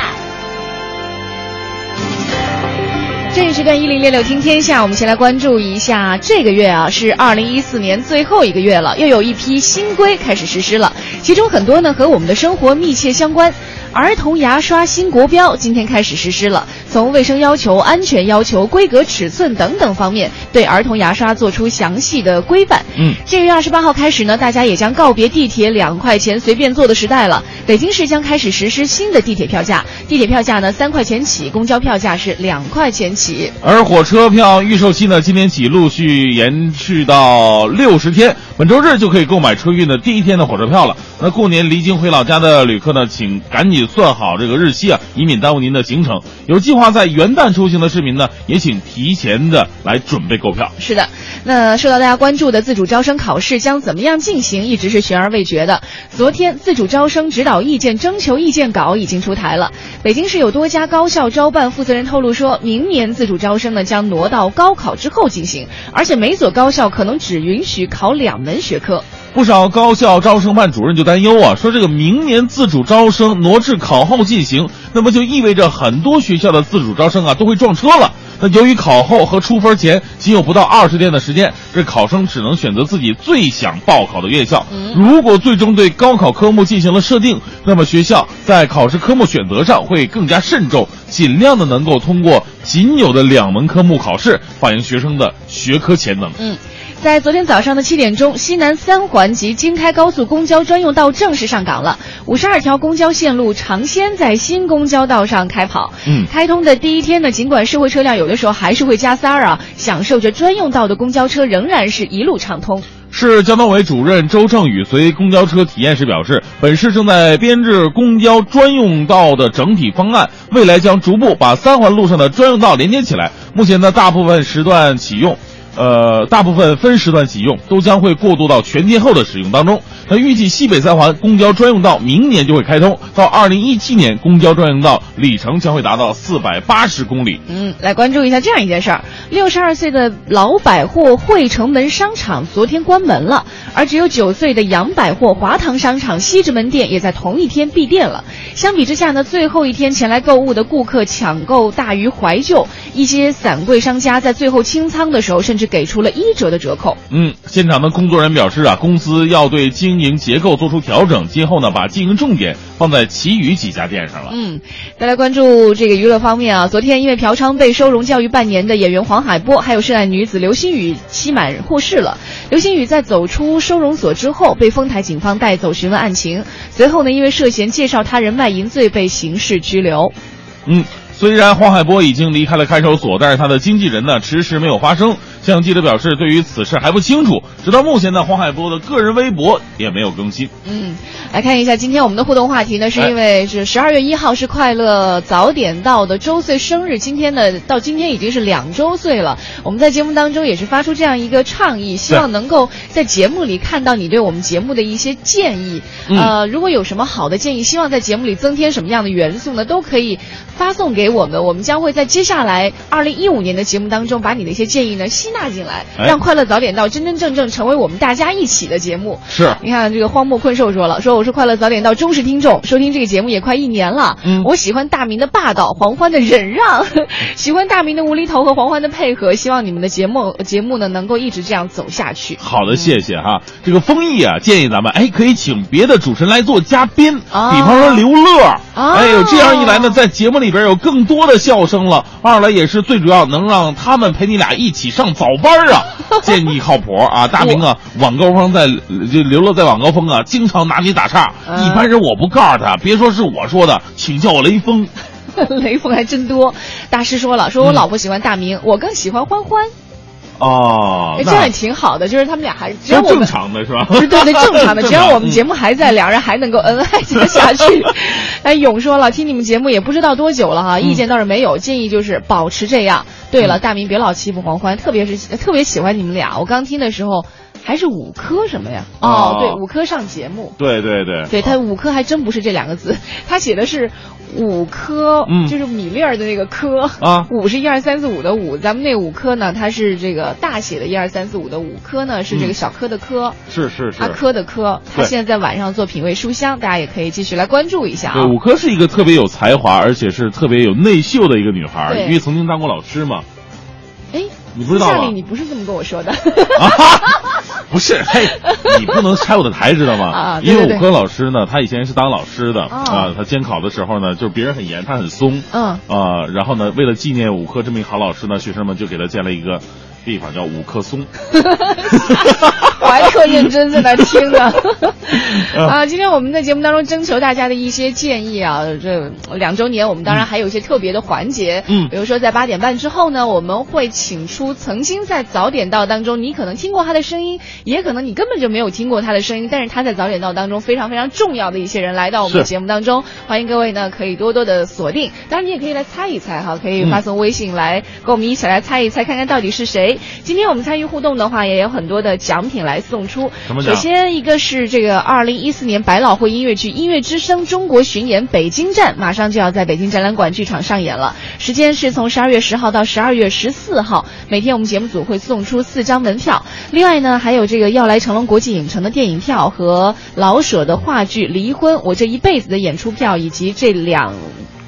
Speaker 2: 这一时段一零六六听天下，我们先来关注一下这个月啊，是二零一四年最后一个月了，又有一批新规开始实施了，其中很多呢和我们的生活密切相关。儿童牙刷新国标今天开始实施了，从卫生要求、安全要求、规格、尺寸等等方面，对儿童牙刷做出详细的规范。
Speaker 9: 嗯，
Speaker 2: 这个月二十八号开始呢，大家也将告别地铁两块钱随便坐的时代了。北京市将开始实施新的地铁票价，地铁票价呢三块钱起，公交票价是两块钱起。
Speaker 1: 而火车票预售期呢，今天起陆续延续到六十天，本周日就可以购买春运的第一天的火车票了。那过年离京回老家的旅客呢，请赶紧算好这个日期啊，以免耽误您的行程。有计划在元旦出行的市民呢，也请提前的来准备购票。
Speaker 2: 是的，那受到大家关注的自主招生考试将怎么样进行，一直是悬而未决的。昨天，自主招生指导意见征求意见稿已经出台了。北京市有多家高校招办负责人透露说，明年自主招生呢将挪到高考之后进行，而且每所高校可能只允许考两门学科。
Speaker 1: 不少高校招生办主任就担忧啊，说这个明年自主招生挪至考后进行，那么就意味着很多学校的自主招生啊都会撞车了。那由于考后和出分前仅有不到二十天的时间，这考生只能选择自己最想报考的院校。如果最终对高考科目进行了设定，那么学校在考试科目选择上会更加慎重，尽量的能够通过仅有的两门科目考试，反映学生的学科潜能。
Speaker 2: 嗯。在昨天早上的七点钟，西南三环及京开高速公交专用道正式上岗了。五十二条公交线路尝鲜在新公交道上开跑。
Speaker 1: 嗯，
Speaker 2: 开通的第一天呢，尽管社会车辆有的时候还是会加塞儿啊，享受着专用道的公交车仍然是一路畅通。
Speaker 1: 市交通委主任周正宇随公交车体验时表示，本市正在编制公交专用道的整体方案，未来将逐步把三环路上的专用道连接起来。目前呢，大部分时段启用。呃，大部分分时段启用，都将会过渡到全天候的使用当中。那预计西北三环公交专用道明年就会开通，到二零一七年，公交专用道里程将会达到四百八十公里。
Speaker 2: 嗯，来关注一下这样一件事儿：六十二岁的老百货汇城门商场昨天关门了，而只有九岁的杨百货华堂商场西直门店也在同一天闭店了。相比之下呢，最后一天前来购物的顾客抢购大于怀旧，一些散柜商家在最后清仓的时候，甚至至给出了一折的折扣。
Speaker 1: 嗯，现场的工作人员表示啊，公司要对经营结构做出调整，今后呢，把经营重点放在其余几家店上了。
Speaker 2: 嗯，再来关注这个娱乐方面啊，昨天因为嫖娼被收容教育半年的演员黄海波，还有涉案女子刘星宇期满获释了。刘星宇在走出收容所之后，被丰台警方带走询问案情，随后呢，因为涉嫌介绍他人卖淫罪被刑事拘留。
Speaker 1: 嗯。虽然黄海波已经离开了看守所，但是他的经纪人呢迟迟没有发声。向记者表示，对于此事还不清楚。直到目前呢，黄海波的个人微博也没有更新。
Speaker 2: 嗯，来看一下今天我们的互动话题呢，是因为是十二月一号是快乐早点到的周岁生日，今天呢到今天已经是两周岁了。我们在节目当中也是发出这样一个倡议，希望能够在节目里看到你对我们节目的一些建议。呃，如果有什么好的建议，希望在节目里增添什么样的元素呢，都可以发送给。我们我们将会在接下来二零一五年的节目当中，把你的一些建议呢吸纳进来，让快乐早点到真真正正成为我们大家一起的节目。
Speaker 1: 是，
Speaker 2: 你看这个荒漠困兽说了，说我是快乐早点到忠实听众，收听这个节目也快一年了。
Speaker 1: 嗯，
Speaker 2: 我喜欢大明的霸道，黄欢的忍让，喜欢大明的无厘头和黄欢的配合，希望你们的节目节目呢能够一直这样走下去。
Speaker 1: 好的，谢谢哈。这个丰毅啊，建议咱们哎可以请别的主持人来做嘉宾，比方说刘乐。哎呦，这样一来呢，在节目里边有更多的笑声了。二来也是最主要，能让他们陪你俩一起上早班啊，建议靠谱啊。大明啊，晚高峰在就流落在晚高峰啊，经常拿你打岔。一般人我不告诉他，别说是我说的，请叫我雷锋。
Speaker 2: 雷锋还真多。大师说了，说我老婆喜欢大明，我更喜欢欢欢。
Speaker 1: 哦，
Speaker 2: 这样也挺好的，就是他们俩还只要我们
Speaker 1: 正常的是吧？
Speaker 2: 对对，正常的，只要我们节目还在，两人还能够恩爱下去。哎，勇说了，听你们节目也不知道多久了哈，意见倒是没有，建议就是保持这样。对了，大明别老欺负黄欢，特别是特别喜欢你们俩。我刚听的时候。还是五科什么呀？
Speaker 1: 哦
Speaker 2: 哦，对，五科上节目。
Speaker 1: 对对对，
Speaker 2: 对他五科还真不是这两个字，他写的是五科，
Speaker 1: 嗯
Speaker 2: 就是米粒儿的那个科
Speaker 1: 啊
Speaker 2: 五是一二三四五的五，咱们那五科呢，它是这个大写的一二三四五的五科呢是这个小科的科，
Speaker 1: 是是是
Speaker 2: 阿科的科。他现在在晚上做品味书香，大家也可以继续来关注一下
Speaker 1: 对，
Speaker 2: 啊。
Speaker 1: 五科是一个特别有才华，而且是特别有内秀的一个女孩因为曾经当过老师嘛。
Speaker 2: 哎，
Speaker 1: 你不知道吗
Speaker 2: 你不是这么跟我说的。
Speaker 1: 不是，嘿，你不能拆我的台，知道吗？
Speaker 2: 啊对对对
Speaker 1: 因为五科老师呢，他以前是当老师的
Speaker 2: 哦
Speaker 1: 啊，他监考的时候呢，就是别人很严，他很松，
Speaker 2: 嗯。
Speaker 1: 啊，然后呢，为了纪念五科这么一个好老师呢，学生们就给他建了一个地方叫五棵松。
Speaker 2: 我还特认真在那听呢。
Speaker 1: 嗯
Speaker 2: 啊，今天我们在节目当中征求大家的一些建议啊，这两周年我们当然还有一些特别的环节，
Speaker 1: 嗯
Speaker 2: 比如说在八点半之后呢，我们会请出曾经在早点到当中你可能听过他的声音，也可能你根本就没有听过他的声音，但是他在早点到当中非常非常重要的一些人来到我们的节目当中，欢迎各位呢可以多多的锁定，当然你也可以来猜一猜哈，可以
Speaker 1: 嗯
Speaker 2: 发送微信来跟我们一起来猜一猜，看看到底是谁。今天我们参与互动的话，也有很多的奖品来送出。
Speaker 1: 什么奖
Speaker 2: 首先一个是这个二零一四年百老汇音乐剧《音乐之声》中国巡演北京站，马上就要在北京展览馆剧场上演了，时间是从十二月十号到十二月十四号，每天我们节目组会送出四张门票。另外呢，还有这个要来成龙国际影城的电影票和老舍的话剧《离婚》，我这一辈子的演出票，以及这两。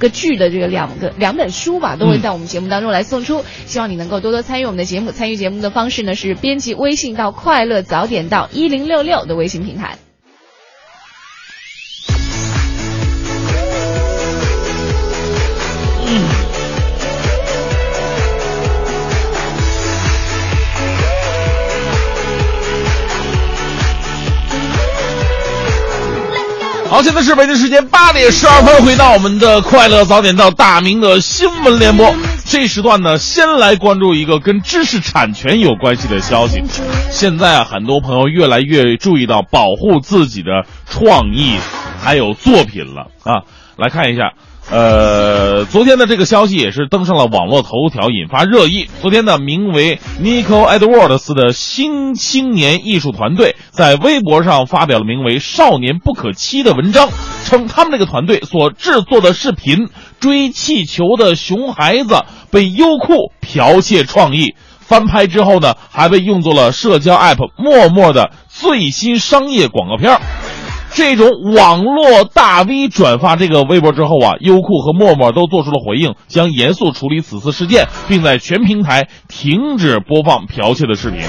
Speaker 2: 个剧的这个两个两本书吧，都会在我们节目当中来送出，希望你能够多多参与我们的节目。参与节目的方式呢是编辑微信到“快乐早点到一零六六”的微信平台。
Speaker 1: 好，现在是北京时间八点十二分，回到我们的快乐早点到大明的新闻联播。这时段呢，先来关注一个跟知识产权有关系的消息。现在啊，很多朋友越来越注意到保护自己的创意还有作品了啊。来看一下，呃，昨天的这个消息也是登上了网络头条，引发热议。昨天呢，名为 Nico Edwards 的新青年艺术团队在微博上发表了名为《少年不可欺》的文章，称他们这个团队所制作的视频《追气球的熊孩子》被优酷剽窃创意。翻拍之后呢，还被用作了社交 App 陌陌的最新商业广告片儿。这种网络大 V 转发这个微博之后啊，优酷和陌陌都做出了回应，将严肃处理此次事件，并在全平台停止播放剽窃的视频。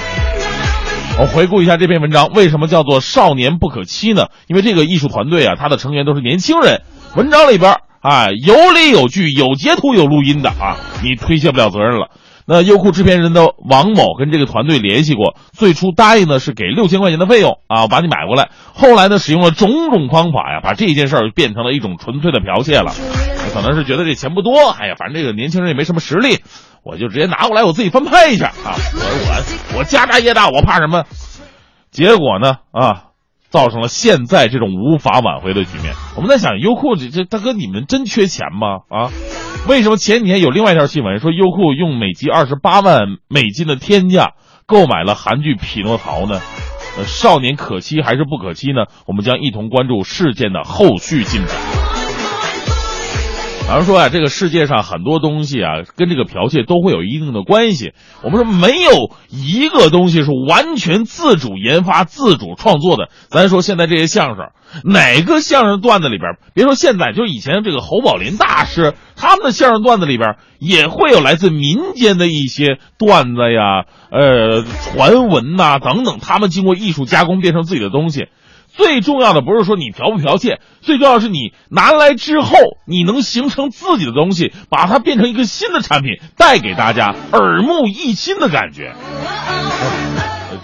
Speaker 1: 我回顾一下这篇文章，为什么叫做“少年不可欺”呢？因为这个艺术团队啊，他的成员都是年轻人。文章里边啊，有理有据，有截图有录音的啊，你推卸不了责任了。那优酷制片人的王某跟这个团队联系过，最初答应的是给六千块钱的费用啊，把你买过来。后来呢，使用了种种方法呀，把这件事儿变成了一种纯粹的剽窃了。可能是觉得这钱不多，哎呀，反正这个年轻人也没什么实力，我就直接拿过来，我自己翻拍一下啊。我我我家大业大，我怕什么？结果呢啊，造成了现在这种无法挽回的局面。我们在想，优酷这这大哥，你们真缺钱吗？啊？为什么前几天有另外一条新闻说优酷用每集二十八万美金的天价购买了韩剧《匹诺曹》呢？呃，少年可期还是不可期呢？我们将一同关注事件的后续进展。咱们说啊，这个世界上很多东西啊，跟这个剽窃都会有一定的关系。我们说没有一个东西是完全自主研发、自主创作的。咱说现在这些相声，哪个相声段子里边，别说现在，就以前这个侯宝林大师他们的相声段子里边，也会有来自民间的一些段子呀、呃传闻呐、等等，他们经过艺术加工变成自己的东西。最重要的不是说你剽不剽窃，最重要的是你拿来之后，你能形成自己的东西，把它变成一个新的产品，带给大家耳目一新的感觉。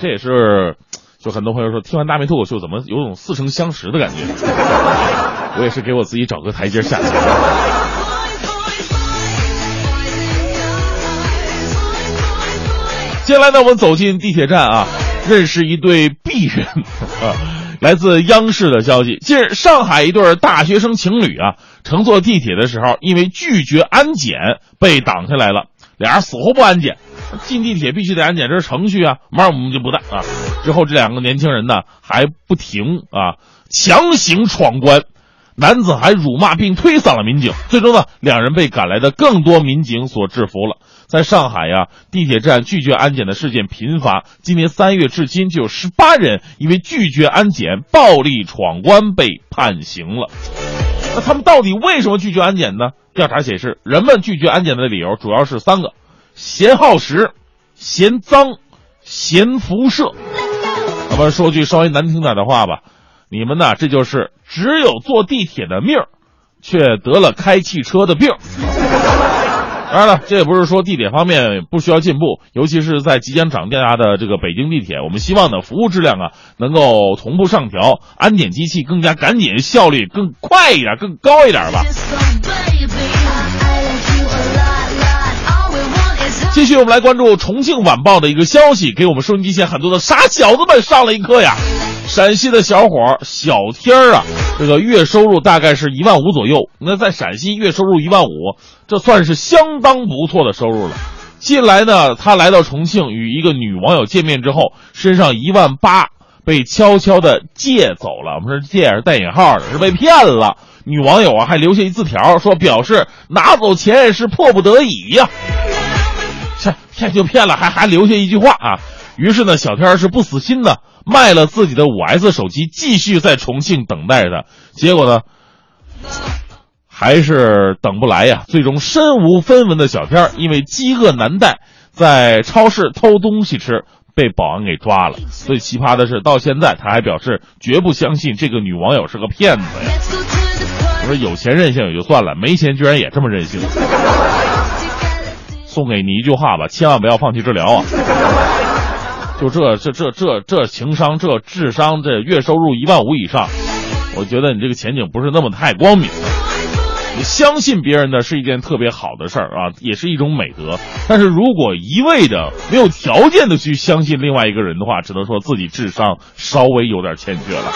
Speaker 1: 这也是，就很多朋友说，听完大明脱口秀怎么有种似曾相识的感觉？我也是给我自己找个台阶下。接下来呢，我们走进地铁站啊，认识一对璧人啊。来自央视的消息，近日上海一对大学生情侣啊，乘坐地铁的时候，因为拒绝安检被挡下来了，俩人死活不安检。进地铁必须得安检，这是程序啊，马上我们就不带啊。之后这两个年轻人呢还不停啊，强行闯关。男子还辱骂并推搡了民警，最终呢，两人被赶来的更多民警所制服了。在上海呀，地铁站拒绝安检的事件频发，今年三月至今就有十八人因为拒绝安检、暴力闯关被判刑了。那他们到底为什么拒绝安检呢？调查显示，人们拒绝安检的理由主要是三个：嫌耗时、嫌脏、嫌辐射。那么说句稍微难听点的话吧。你们呢？这就是只有坐地铁的命儿，却得了开汽车的病。当然了，这也不是说地铁方面不需要进步，尤其是在即将涨价的这个北京地铁，我们希望呢服务质量啊能够同步上调，安检机器更加赶紧，效率更快一点，更高一点吧。继续，我们来关注重庆晚报的一个消息，给我们收音机前很多的傻小子们上了一课呀。陕西的小伙小天儿啊，这个月收入大概是一万五左右。那在陕西月收入一万五，这算是相当不错的收入了。近来呢，他来到重庆与一个女网友见面之后，身上一万八被悄悄的借走了。我们说借是带引号的，是被骗了。女网友啊还留下一字条，说表示拿走钱是迫不得已呀。这骗就骗了，还还留下一句话啊。于是呢，小天是不死心的，卖了自己的五 S 手机，继续在重庆等待着。结果呢，还是等不来呀。最终身无分文的小天，因为饥饿难耐，在超市偷东西吃，被保安给抓了。最奇葩的是，到现在他还表示绝不相信这个女网友是个骗子呀。我说有钱任性也就算了，没钱居然也这么任性。送给你一句话吧，千万不要放弃治疗啊！就这这这这这情商，这智商，这月收入一万五以上，我觉得你这个前景不是那么太光明。你相信别人呢是一件特别好的事儿啊，也是一种美德。但是如果一味的没有条件的去相信另外一个人的话，只能说自己智商稍微有点欠缺了。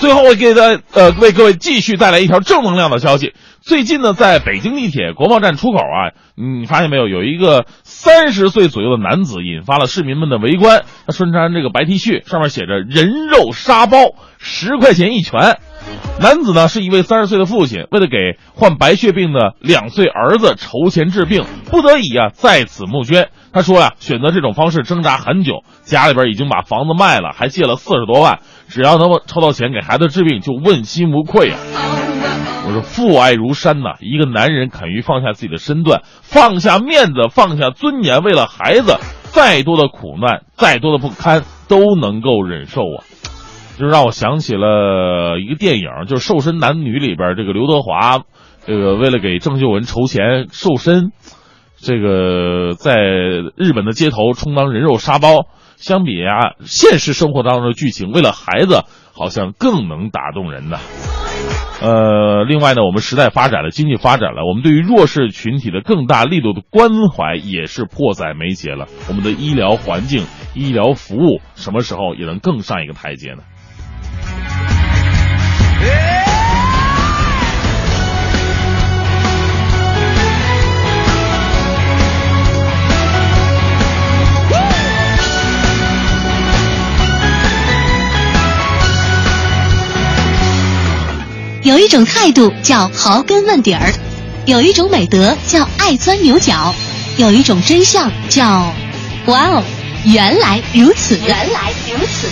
Speaker 1: 最后，我给大呃为各位继续带来一条正能量的消息。最近呢，在北京地铁国贸站出口啊，你发现没有，有一个三十岁左右的男子引发了市民们的围观。他身穿这个白 T 恤，上面写着“人肉沙包，十块钱一拳”。男子呢是一位三十岁的父亲，为了给患白血病的两岁儿子筹钱治病，不得已啊在此募捐。他说呀，选择这种方式挣扎很久，家里边已经把房子卖了，还借了四十多万，只要能够筹到钱给孩子治病，就问心无愧啊。我说父爱如山呐，一个男人肯于放下自己的身段，放下面子，放下尊严，为了孩子，再多的苦难，再多的不堪，都能够忍受啊！就让我想起了一个电影，就是《瘦身男女》里边这个刘德华，这个为了给郑秀文筹钱瘦身，这个在日本的街头充当人肉沙包。相比啊，现实生活当中的剧情，为了孩子，好像更能打动人呢。呃，另外呢，我们时代发展了，经济发展了，我们对于弱势群体的更大力度的关怀也是迫在眉睫了。我们的医疗环境、医疗服务什么时候也能更上一个台阶呢？
Speaker 3: 有一种态度叫刨根问底儿，有一种美德叫爱钻牛角，有一种真相叫哇哦，原来如此，原来如此。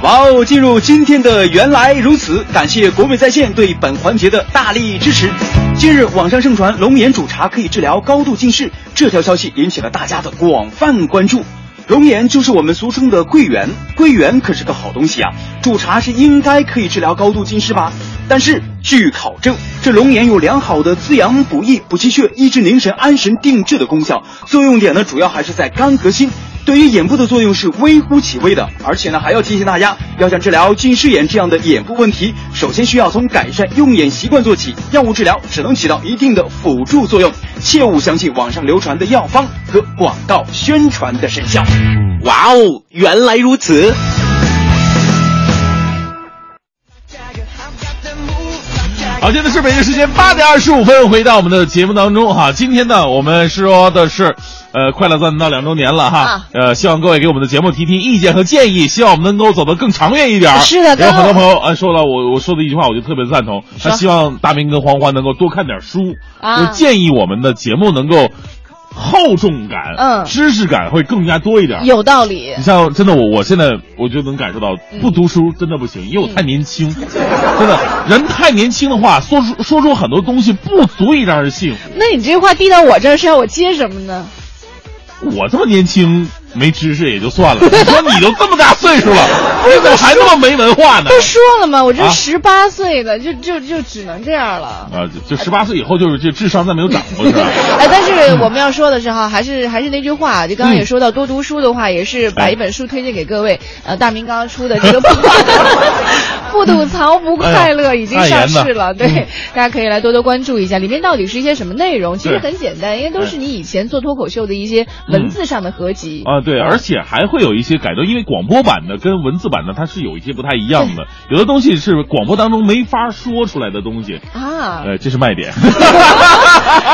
Speaker 9: 哇哦，进入今天的原来如此，感谢国美在线对本环节的大力支持。近日，网上盛传龙眼煮茶可以治疗高度近视，这条消息引起了大家的广泛关注。龙眼就是我们俗称的桂圆，桂圆可是个好东西啊！煮茶是应该可以治疗高度近视吧？但是据考证，这龙眼有良好的滋养补益、补气血、益智凝神、安神定志的功效，作用点呢主要还是在肝和心。对于眼部的作用是微乎其微的，而且呢还要提醒大家，要想治疗近视眼这样的眼部问题，首先需要从改善用眼习惯做起。药物治疗只能起到一定的辅助作用，切勿相信网上流传的药方和广告宣传的神效。
Speaker 5: 哇哦，原来如此！
Speaker 1: 好，现在是北京时间八点二十五分，回到我们的节目当中哈。今天呢，我们说的是，呃，快乐早点到两周年了哈。
Speaker 2: 啊
Speaker 1: 呃，希望各位给我们的节目提提意见和建议，希望我们能够走得更长远一点儿。
Speaker 2: 是的
Speaker 1: 有很多朋友啊说到我我说的一句话，我就特别赞同。他希望大明跟黄欢能够多看点书，
Speaker 2: 啊
Speaker 1: 就建议我们的节目能够厚重感、
Speaker 2: 嗯
Speaker 1: 知识感会更加多一点。
Speaker 2: 有道理
Speaker 1: 你。像真的我，我现在我就能感受到，不读书真的不行，因为我太年轻。真的，人太年轻的话，说出说出很多东西不足以让人信服。
Speaker 2: 那你这句话递到我这儿是要我接什么呢？
Speaker 1: 我这么年轻没知识也就算了，你说你都这么大岁数了，你怎么还那么没文化呢？
Speaker 2: 不说了吗？我这
Speaker 1: 啊
Speaker 2: 十八岁的，就就就只能这样了。
Speaker 1: 啊，就就十八岁以后就是这智商再没有长过是吧？
Speaker 2: 哎，但是我们要说的是哈，还是还是那句话，就刚刚也说到，多读书的话，也是把一本书推荐给各位。呃，大明刚刚出的这个 不不吐槽不快乐已经上市了，对，大家可以来多多关注一下，里面到底是一些什么内容？其实很简单，因为都是你以前做脱口秀的一些文字上的合集。
Speaker 1: 啊，对，而且还会有一些改动，因为广播版的跟文字版的它是有一些不太一样的，有的东西是广播当中没法说出来的东西，
Speaker 2: 啊，
Speaker 1: 呃，这是卖点。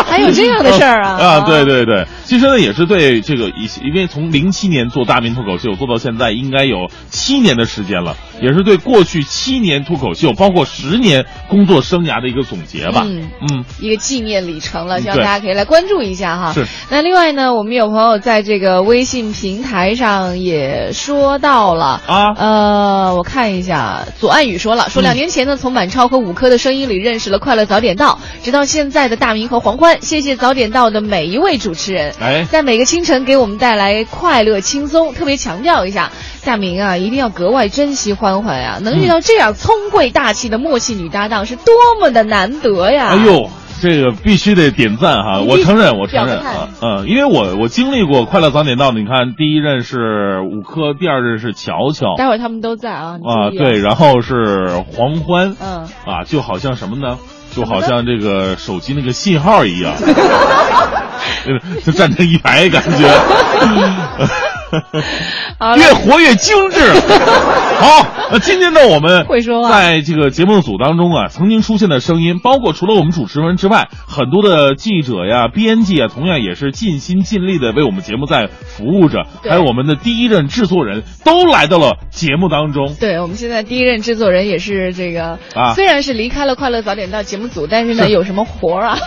Speaker 2: 还有这样的事儿啊？
Speaker 1: 啊，对对对，其实呢也是对这个一些，因为从零七年做大明脱口秀做到现在，应该有七年的时间了，也是对过去七年脱口秀，包括十年工作生涯的一个总结吧。
Speaker 2: 嗯
Speaker 1: 嗯，
Speaker 2: 一个纪念里程了，希望大家可以来关注一下哈。
Speaker 1: 是。
Speaker 2: 那另外呢，我们有朋友在这个微信平台上也说到了
Speaker 1: 啊，
Speaker 2: 呃，我看一下，左岸宇说了，说
Speaker 1: 嗯
Speaker 2: 两年前呢，从满超和五科的声音里认识了快乐早点到，直到现在的大明和黄欢，谢谢早点到的每一位主持人，
Speaker 1: 哎
Speaker 2: 在每个清晨给我们带来快乐轻松。特别强调一下，大明啊，一定要格外珍惜欢欢呀，能遇到这样聪慧大气的默契女搭档，是多么的难得呀！
Speaker 1: 哎呦。这个必须得点赞哈！我承认，我承认啊，嗯，因为我我经历过快乐早点到，你看第一任是五科，第二任是乔乔，
Speaker 2: 待会儿他们都在啊。
Speaker 1: 啊，对，然后是黄欢，
Speaker 2: 嗯，
Speaker 1: 啊，就好像什么呢？就好像这个手机那个信号一样，就站成一排，感觉 越活越精致。好，那今天呢，我们
Speaker 2: 会说话
Speaker 1: 在这个节目组当中啊，曾经出现的声音，包括除了我们主持人之外，很多的记者呀、编辑啊，同样也是尽心尽力的为我们节目在服务着。还有我们的第一任制作人都来到了节目当中。
Speaker 2: 对我们现在第一任制作人也是这个，
Speaker 1: 啊
Speaker 2: 虽然是离开了快乐早点到节目组，但是呢，
Speaker 1: 是
Speaker 2: 有什么活儿啊，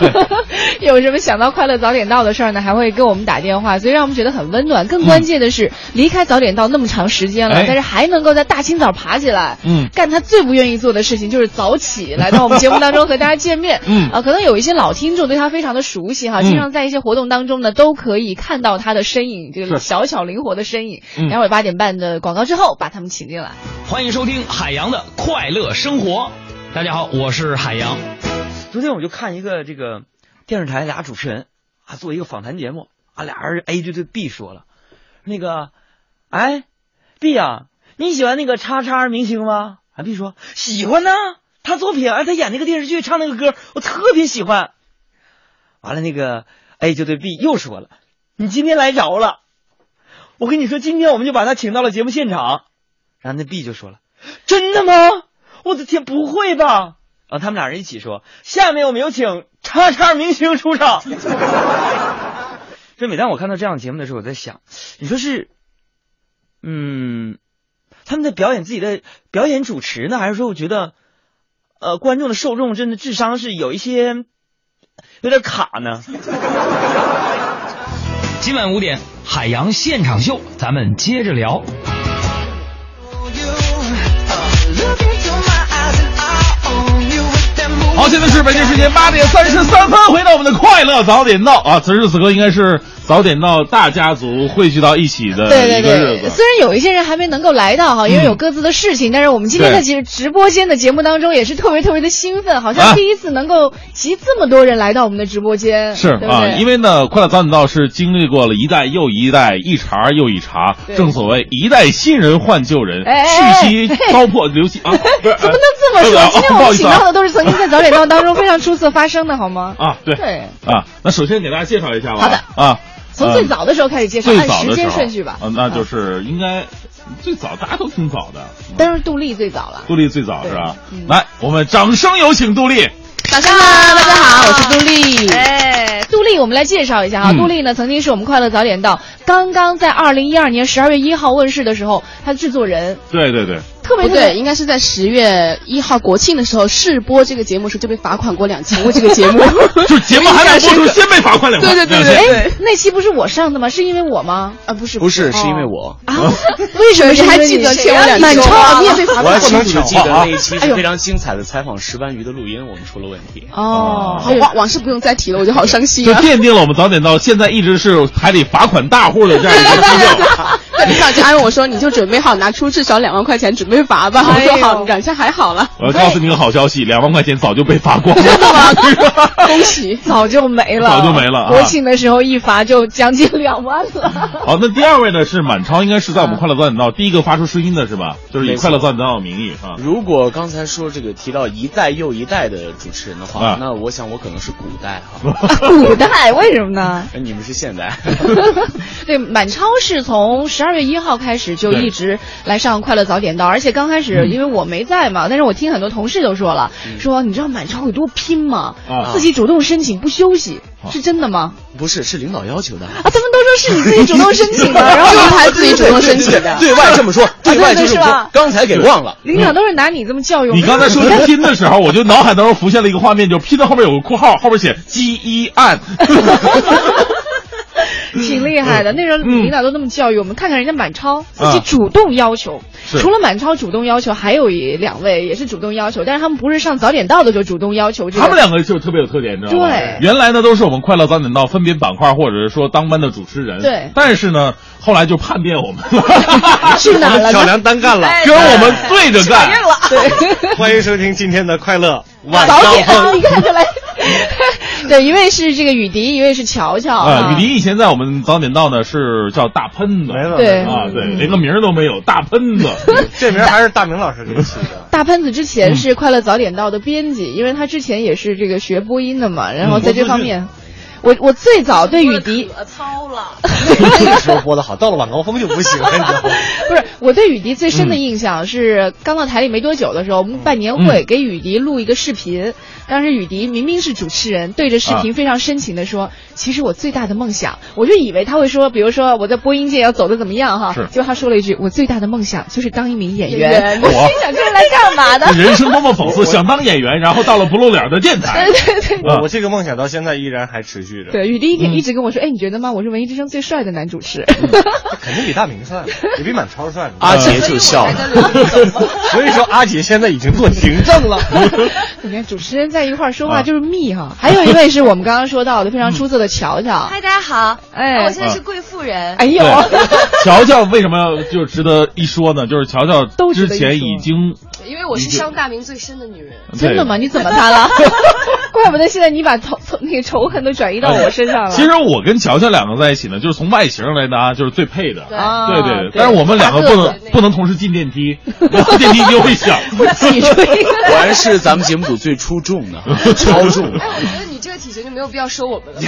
Speaker 2: 有什么想到快乐早点到的事儿呢，还会给我们打电话，所以让我们觉得很温暖。更关键的是，离开早点到那么长时间了，
Speaker 1: 哎
Speaker 2: 但是还能够在大清早爬起来，
Speaker 1: 嗯
Speaker 2: 干他最不愿意做的事情，就是早起来到我们节目当中和大家见面。
Speaker 1: 嗯
Speaker 2: 啊，可能有一些老听众对他非常的熟悉哈，
Speaker 1: 嗯
Speaker 2: 经常在一些活动当中呢，都可以看到他的身影，这个
Speaker 5: 是
Speaker 2: 小巧灵活的身影。
Speaker 5: 嗯
Speaker 2: 待会儿八点半的广告之后，把他们请进来。
Speaker 5: 欢迎收听海洋的快乐生活。大家好，我是海洋。
Speaker 41: 昨天我就看一个这个电视台俩主持人啊做一个访谈节目啊，俩人 A 就对 B 说了，那个，哎，B 呀、你喜欢那个叉叉明星吗？啊，B 说喜欢呢，他作品哎，他演那个电视剧唱那个歌，我特别喜欢。完了，那个 A 就对 B 又说了，你今天来着了，我跟你说，今天我们就把他请到了节目现场。然后那 B 就说了，真的吗？我的天，不会吧？然后他们俩人一起说：“下面我们有请叉叉明星出场。”这每当我看到这样的节目的时候，我在想，你说是，嗯，他们在表演自己的表演主持呢，还是说我觉得，呃，观众的受众真的智商是有一些有点卡呢？
Speaker 5: 今晚五点，海洋现场秀，咱们接着聊。
Speaker 1: 好，现在是北京时间八点三十三分，回到我们的快乐早点到啊！此时此刻应该是早点到大家族汇聚到一起的
Speaker 2: 对对对，
Speaker 1: 子。
Speaker 2: 虽然有一些人还没能够来到哈，因为有各自的事情，但是我们今天在其实直播间的节目当中也是特别特别的兴奋，好
Speaker 1: 啊
Speaker 2: 像第一次能够集这么多人来到我们的直播间，
Speaker 1: 是啊？因为呢，快乐早点到是经历过了一代又一代，一茬又一茬。
Speaker 2: 对
Speaker 1: 正所谓一代新人换旧人，
Speaker 2: 哎哎
Speaker 1: 续集高破流行啊！
Speaker 2: 怎么能这么说？今天我们请到的都是曾经在早点到当中非常出色发生的，好吗？
Speaker 1: 啊，对
Speaker 2: 对，
Speaker 1: 啊，那首先给大家介绍一下吧。
Speaker 2: 好的
Speaker 1: 啊，
Speaker 2: 从最早的时候开始介绍，按时间顺序吧。
Speaker 1: 啊，那就是应该最早，大家都挺早的。
Speaker 2: 但是杜丽最早了。
Speaker 1: 杜丽最早是吧？
Speaker 2: 嗯
Speaker 1: 来，我们掌声有请杜丽。
Speaker 2: 早上好，大家好，我是杜丽。哎，杜丽，我们来介绍一下哈。
Speaker 1: 嗯
Speaker 2: 杜丽呢，曾经是我们快乐早点到刚刚在二零一二年十二月一号问世的时候，她的制作人。
Speaker 1: 对对对，
Speaker 2: 特别
Speaker 42: 不对，应该是在十月一号国庆的时候试播这个节目时就被罚款过两千，为这个 节目。
Speaker 1: 就节目还没播出，先被罚款两
Speaker 42: 对对对对
Speaker 2: 哎，那期不是我上的吗？是因为我吗？
Speaker 42: 啊，不是
Speaker 43: 不是，是因为我啊。
Speaker 2: 为什么是
Speaker 42: 还记得
Speaker 2: 你
Speaker 42: 欠我两
Speaker 2: 满
Speaker 42: 千
Speaker 2: 超你也被罚
Speaker 43: 我
Speaker 2: 款
Speaker 43: 还清楚的记得那一期是非常精彩的采访石斑鱼的录音，我们出了问题。
Speaker 2: 哦
Speaker 42: 好往往事不用再提了，我就好伤心
Speaker 1: 就
Speaker 42: 啊。
Speaker 1: 奠定了我们早点到现在一直是台里罚款大户的这样一个 基调。
Speaker 42: 那领导就安慰我说：“你就准备好拿出至少两万块钱准备罚吧。”我
Speaker 2: 哎呦
Speaker 42: 说：“好，感觉还好了。
Speaker 1: 我要告诉你个好消息，两万块钱早就被罚光了。
Speaker 42: 恭喜，
Speaker 2: 早就没了，
Speaker 1: 早就没了啊
Speaker 2: 国庆的时候一罚就将近两万了。
Speaker 1: 好，那第二位呢是满超，应该是在我们快乐早点到第一个发出声音的是吧？就是以快乐早点到的名义啊。
Speaker 43: 如果刚才说这个提到一代又一代的主持人的话，
Speaker 1: 啊
Speaker 43: 那我想我可能是古代哈。
Speaker 2: 古代为什么呢？
Speaker 43: 哎你们是现代。
Speaker 2: 对，满超是从十二月一号开始就一直来上快乐早点到，而且刚开始
Speaker 43: 嗯
Speaker 2: 因为我没在嘛，但是我听很多同事都说了，说你知道满超有多拼吗？
Speaker 43: 啊
Speaker 2: 自己主动申请不休息，是真的吗？
Speaker 43: 不是，是领导要求的。
Speaker 2: 啊，他们都说是你自己主动申请的，然后
Speaker 43: 就是
Speaker 2: 他
Speaker 43: 他自己主动申请的，对外这么说，对外就这么说，刚才给忘了。
Speaker 2: 领导都是拿你这么教育我。
Speaker 1: 你刚才说拼的时候，我就脑海当中浮现了一个画面，就拼的后面有个括号，后面写“ G 一案”。
Speaker 2: 挺厉害的，那时候领导都那么教育我们，看看人家满超自己
Speaker 1: 啊
Speaker 2: 主动要求。
Speaker 1: 是
Speaker 2: 除了满超主动要求，还有一两位也是主动要求，但是他们不是上早点到的时候主动要求这个。
Speaker 1: 他们两个就特别有特点，你知道吗？
Speaker 2: 对
Speaker 1: 原来呢都是我们快乐早点到分别板块或者是说当班的主持人。
Speaker 2: 对
Speaker 1: 但是呢，后来就叛变我们了，
Speaker 2: 去哪儿了呢
Speaker 43: 挑梁单干了，
Speaker 2: 哎
Speaker 1: 跟我们对着干。
Speaker 2: 对，
Speaker 43: 欢迎收听今天的快乐晚
Speaker 2: 早点，你。看出来。对，一位是这个雨迪，一位是乔乔
Speaker 1: 啊，雨迪以前在我们早点到呢是叫大喷子，
Speaker 2: 对
Speaker 1: 啊，对，连个名儿都没有，大喷子
Speaker 43: 这名还是大明老师给起的。
Speaker 2: 大喷子之前是快乐早点到的编辑，因为他之前也是这个学播音的嘛，然后在这方面，我我最早对雨迪
Speaker 42: 操了，
Speaker 43: 那个时候播的好，到了晚高峰就不行了，你知道吗？
Speaker 2: 不是我对雨迪最深的印象是刚到台里没多久的时候，我们办年会给雨迪录一个视频，当时雨迪明明是主持人，对着视频非常深情的说：“其实我最大的梦想，我就以为他会说，比如说我在播音界要走的怎么样哈
Speaker 1: 是，
Speaker 2: 结果他说了一句：我最大的梦想就是当一名演
Speaker 42: 演
Speaker 2: 员。我心想这是来干嘛的？
Speaker 1: 人生多么讽刺，想当演员，然后到了不露脸的电台。
Speaker 2: 对对对。
Speaker 1: 啊
Speaker 43: 我这个梦想到现在依然还持续着。
Speaker 2: 对，雨迪一一直跟我说：“哎，你觉得吗？我是文艺之声最帅的男主持。
Speaker 43: 肯定比大明帅，也比满超帅。
Speaker 1: 阿杰
Speaker 43: 就笑了，所以说阿杰现在已经做行政了。
Speaker 2: 你看主持人在一块儿说话就是密哈。还有一位是我们刚刚说到的非常出色的乔乔。
Speaker 40: 嗨，大家好，
Speaker 2: 哎
Speaker 40: 我现在是贵妇人。
Speaker 2: 哎呦，
Speaker 1: 乔乔为什么要就值得一说呢？就是乔乔之前已经
Speaker 42: 因为我是伤大明最深的女人。
Speaker 2: 真的吗？你怎么他 了？怪不得现在你把仇仇那个仇恨都转移到我身上了。
Speaker 1: 其实我跟乔乔两个在一起呢，就是从外形来拿，就是最配的。
Speaker 2: 对
Speaker 1: 对但是我们两个不能不能同时进电梯，电梯就会响。
Speaker 43: 果然是咱们节目组最出众的，超重。
Speaker 42: 哎，我觉得你这个体型就没有必要收我们了。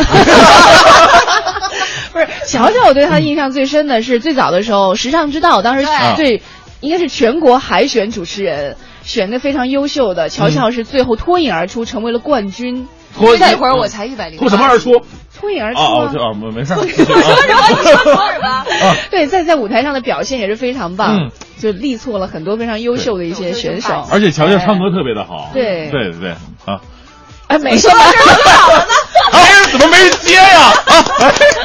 Speaker 2: 不是乔乔，我对他印象最深的是最早的时候，《时尚之道》当时最应该是全国海选主持人，选的非常优秀的。乔乔是最后脱颖而出，成为了冠军。
Speaker 1: 脱
Speaker 42: 那会儿我才一百零。
Speaker 1: 脱什么而出？
Speaker 2: 脱颖而出
Speaker 1: 啊！
Speaker 2: 啊！
Speaker 1: 啊，没没事儿。
Speaker 2: 对，在在舞台上的表现也是非常棒
Speaker 1: 嗯，
Speaker 2: 就力挫了很多非常优秀的一些选手。
Speaker 1: 而且乔乔唱歌特别的好。
Speaker 2: 对
Speaker 1: 对对对啊！
Speaker 2: 哎，没说到这儿就好了呢。
Speaker 1: 哎，怎么没人接呀？啊，